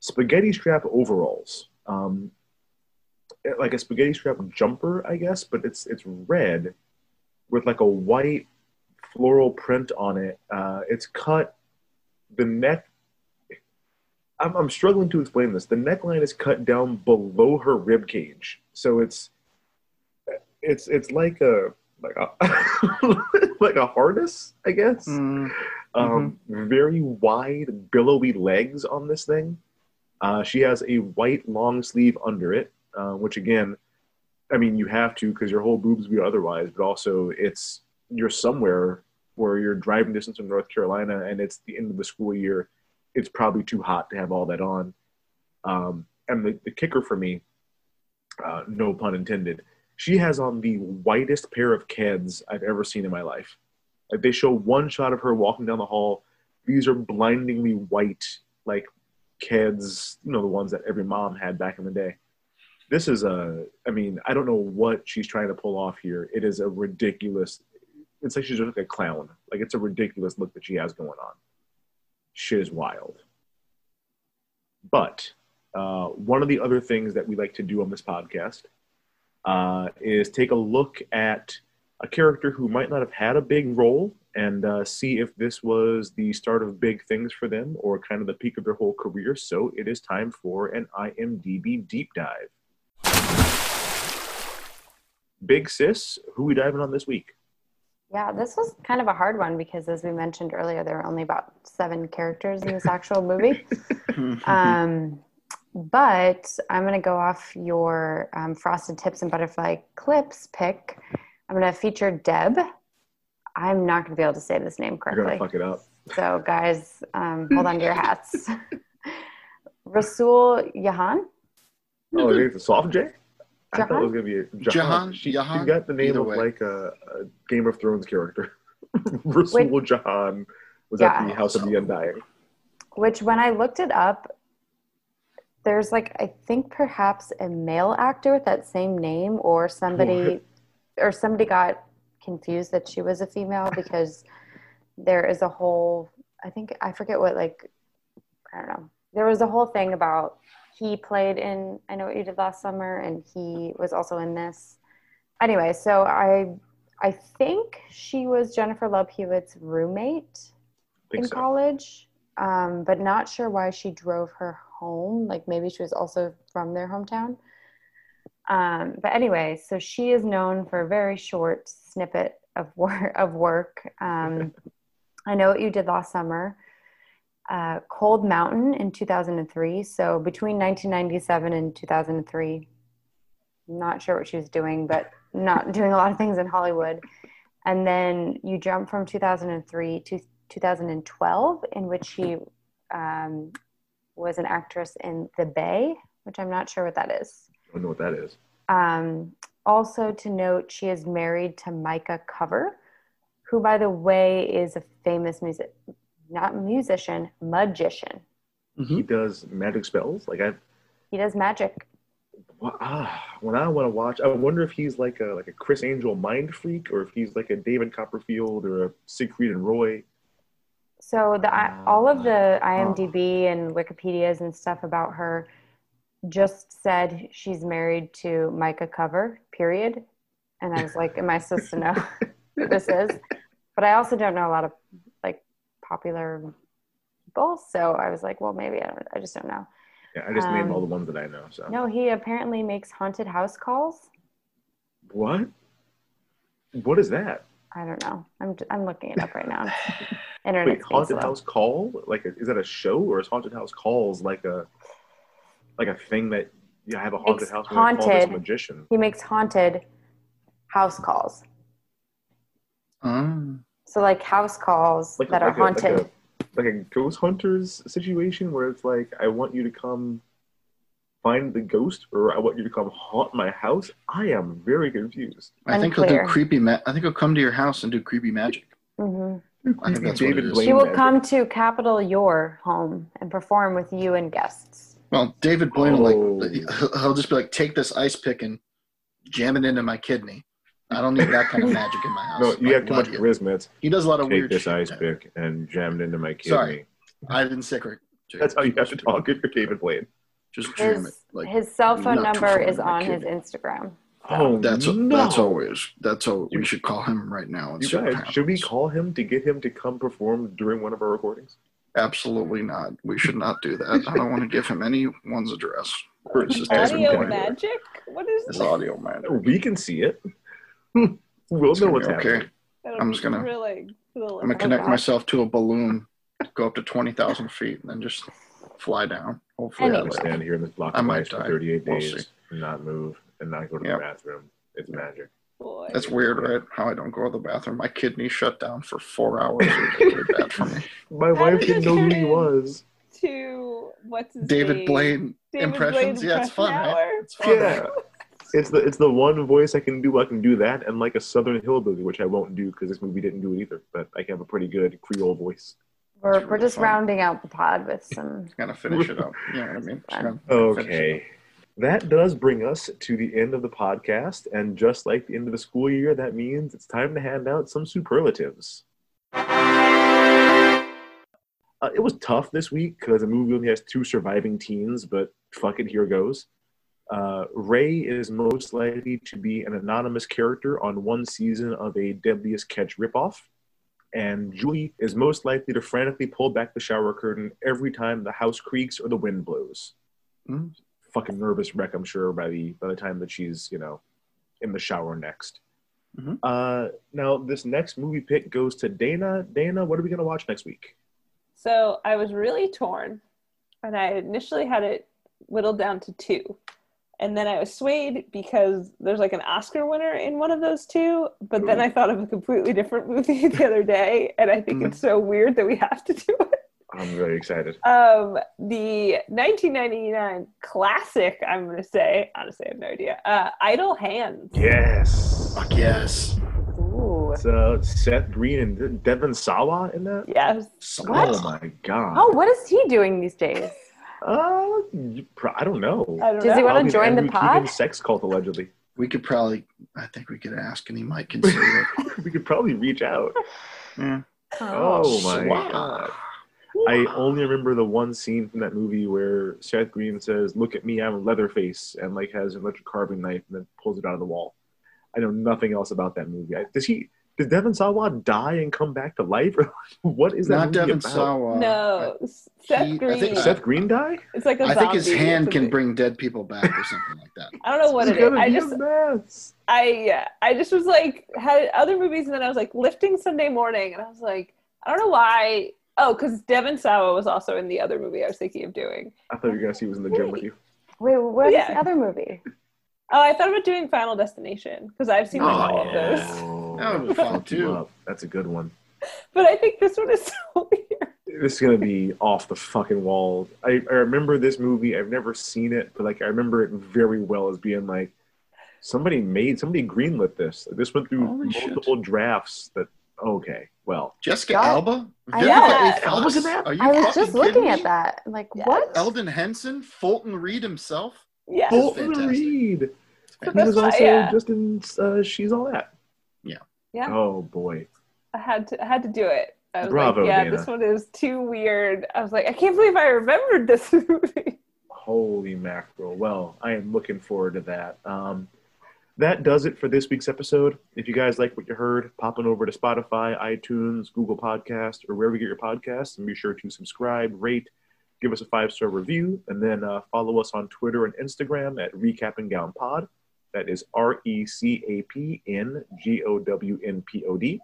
spaghetti strap overalls, um, like a spaghetti strap jumper, I guess, but it's it's red with like a white floral print on it. Uh, it's cut. The neck. I'm, I'm struggling to explain this. The neckline is cut down below her rib cage, so it's it's it's like a like a like a harness, I guess. Mm, Um, very wide, billowy legs on this thing. Uh, she has a white long sleeve under it, uh, which again, I mean, you have to because your whole boobs would be otherwise. But also, it's you're somewhere where you're driving distance from North Carolina, and it's the end of the school year. It's probably too hot to have all that on. Um, and the, the kicker for me, uh, no pun intended, she has on the whitest pair of Keds I've ever seen in my life. Like they show one shot of her walking down the hall. These are blindingly white, like Keds, you know, the ones that every mom had back in the day. This is a, I mean, I don't know what she's trying to pull off here. It is a ridiculous, it's like she's just like a clown. Like it's a ridiculous look that she has going on. Shit is wild. But uh, one of the other things that we like to do on this podcast uh, is take a look at a character who might not have had a big role and uh, see if this was the start of big things for them or kind of the peak of their whole career. So it is time for an IMDb deep dive. Big Sis, who we diving on this week? Yeah, this was kind of a hard one because, as we mentioned earlier, there were only about seven characters in this actual movie. um, but I'm going to go off your um, Frosted Tips and Butterfly Clips pick. I'm going to feature Deb. I'm not going to be able to say this name You're correctly. gonna fuck it up. So, guys, um, hold on to your hats. Rasool Yahan. Oh, I think it's a soft J. I thought it was gonna be a Jahan. Jahan? She, Jahan? she got the name Either of way. like a, a Game of Thrones character. Rasool J'Han was at the House of the Undying. which when I looked it up, there's like I think perhaps a male actor with that same name, or somebody, or somebody got confused that she was a female because there is a whole I think I forget what like I don't know. There was a whole thing about he played in I know what you did last summer, and he was also in this. Anyway, so I I think she was Jennifer Love Hewitt's roommate in so. college, um, but not sure why she drove her home. Like maybe she was also from their hometown. Um, but anyway, so she is known for a very short snippet of work. Of work. Um, I know what you did last summer. Uh, Cold Mountain in 2003. So between 1997 and 2003, not sure what she was doing, but not doing a lot of things in Hollywood. And then you jump from 2003 to 2012, in which she um, was an actress in The Bay, which I'm not sure what that is. I don't know what that is. Um, also, to note, she is married to Micah Cover, who, by the way, is a famous music, not musician, magician. He does magic spells. Like I, He does magic. Well, ah, when I want to watch, I wonder if he's like a like a Criss Angel mind freak, or if he's like a David Copperfield or a Siegfried and Roy. So the I all of the IMDb and Wikipedia's and stuff about her just said she's married to Micah Cover. Period. And I was like, "Am I supposed to know who this is?" But I also don't know a lot of like popular people, so I was like, "Well, maybe I don't. I just don't know." Yeah, I just named Um, all the ones that I know. So No, he apparently makes haunted house calls. what? What is that? I don't know. I'm I'm looking it up right now. Internet's Wait, haunted slow. house call? Like, a, is that a show or is haunted house calls like a like a thing that Yeah, I have a haunted Makes house. When call this haunted. magician. He makes haunted house calls. Um, So like house calls Like, that like are a, like haunted. a like a ghost hunters situation where it's like I want you to come find the ghost, or I want you to come haunt my house. I am very confused. I think he'll do creepy. Ma- I think he'll come to your house and do creepy magic. hmm I think that's what it is. Blaine He will come to Capital Your home and perform with you and guests. Well, David Blaine will Oh. like he'll- he'll just be like, take this ice pick and jam it into my kidney. I don't need that kind of magic in my house. No, you Like, have too much what? charisma. It's He does a lot of take weird this shit. ice pick and jam it into my kidney. Sorry. I didn't say correct. That's how you have to talk if you're David Blaine. Just jam it. His Like his cell phone number is on his kidney. Instagram. Oh, um, that's no. that's always that's all we should call him right now. And You guys, should we call him to get him to come perform during one of our recordings? Absolutely not. We should not do that. I don't want to give him anyone's address. It's Audio Blaine. magic? What is It's this? audio, man. Oh, we can see it. we'll It's know gonna what's be happening. Okay. I'm just gonna- thrilling. thrilling. I'm gonna connect God. myself to a balloon, go up to twenty thousand feet, and then just fly down. Hopefully, Anyway. I'm that gonna way. stand here in this block I of might ice for die. 38 We'll days and not move and not go to Yep. the bathroom. It's magic. Boy. That's weird, right? How I don't go to the bathroom. My kidney shut down for four hours. It was really bad for me. My How wife did didn't know who he was. To what's his David name? Blaine David impressions. Blaine yeah, it's fun, right? It's fun. Yeah. It's the it's the one voice I can do. I can do that and like a Southern hillbilly, which I won't do because this movie didn't do it either. But I have a pretty good Creole voice. We're, It's we're just fun. rounding out the pod with some. Gotta finish it up. You know what I mean? Just Fun. gotta finish it Okay. That does bring us to the end of the podcast. And just like the end of the school year, that means it's time to hand out some superlatives. Uh, it was tough this week because the movie only has two surviving teens, but fuck it, here goes. Uh, Ray is most likely to be an anonymous character on one season of a Deadliest Catch ripoff. And Julie is most likely to frantically pull back the shower curtain every time the house creaks or the wind blows. Mhm. Fucking nervous wreck, I'm sure, by the by the time that she's you know in the shower next. Mhm. Uh, now this next movie pick goes to Dana. Dana, what are we gonna watch next week? So I was really torn, and I initially had it whittled down to two, and then I was swayed because there's like an Oscar winner in one of those two. But then I thought of a completely different movie the other day, and I think Mhm. it's so weird that we have to do it. I'm very excited. Um, the 1999 classic, I'm going to say, honestly, I have no idea. Uh, Idle Hands. Yes. Fuck yes. Ooh. It's uh, Seth Green and Devon Sawa in that. Yes. What? Oh my god. Oh, what is he doing these days? Uh, I don't know. I don't Does he wanna Probably join the Andrew pod? Keegan's sex cult allegedly. We could probably. I think we could ask, and he might consider it. we could probably reach out. Yeah. Oh, my Wow. god. I only remember the one scene from that movie where Seth Green says, "Look at me, I'm a Leatherface," and like has an electric carving knife and then pulls it out of the wall. I know nothing else about that movie. I, does he? Does Devon Sawa die and come back to life? Or what is that Not movie Devon about? Sawa. no, Seth he- I think Seth Green die? it's like a I think his hand can bring dead people back or something like that. I don't know what It's it is. I just, mess. I, yeah, I just was like had other movies, and then I was like lifting Sunday morning, and I was like, I don't know why. Oh, because Devon Sawa was also in the other movie I was thinking of doing. I thought you were gonna see he was in the gym with you. Wait, what is Yeah. the other movie? Oh, I thought about doing Final Destination because I've seen like all of oh, those. Oh, That would be fun, fuck you too. up. That's a good one. But I think this one is so weird. This is gonna be off the fucking wall. I, I remember this movie. I've never seen it, but like I remember it very well as being like somebody made somebody greenlit this. This went through Holy shit. multiple drafts. That okay, well, Jessica God. Alba? I- Vivica Yeah. A. Alba's in that? Are you I was just looking kidding at that. I'm like, Yes. what? Elden Henson, Fulton Reed himself. Yes. Fulton. Reed. But He was also yeah. just in uh, She's All That. Yeah. Yeah. Oh boy. I had to I had to do it. I was Bravo, like, yeah, Dana. this one is too weird. I was like, I can't believe I remembered this movie. Holy mackerel. Well, I am looking forward to that. Um, that does it for this week's episode. If you guys like what you heard, pop on over to Spotify, iTunes, Google Podcast, or wherever you get your podcasts, and be sure to subscribe, rate, give us a five star review, and then uh, follow us on Twitter and Instagram at Recap and Gown Pod. That is R E C A P N G O W N P O D.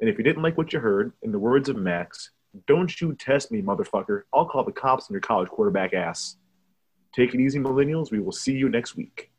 And if you didn't like what you heard, in the words of Max, don't you test me, motherfucker. I'll call the cops on your college quarterback ass. Take it easy, millennials. We will see you next week.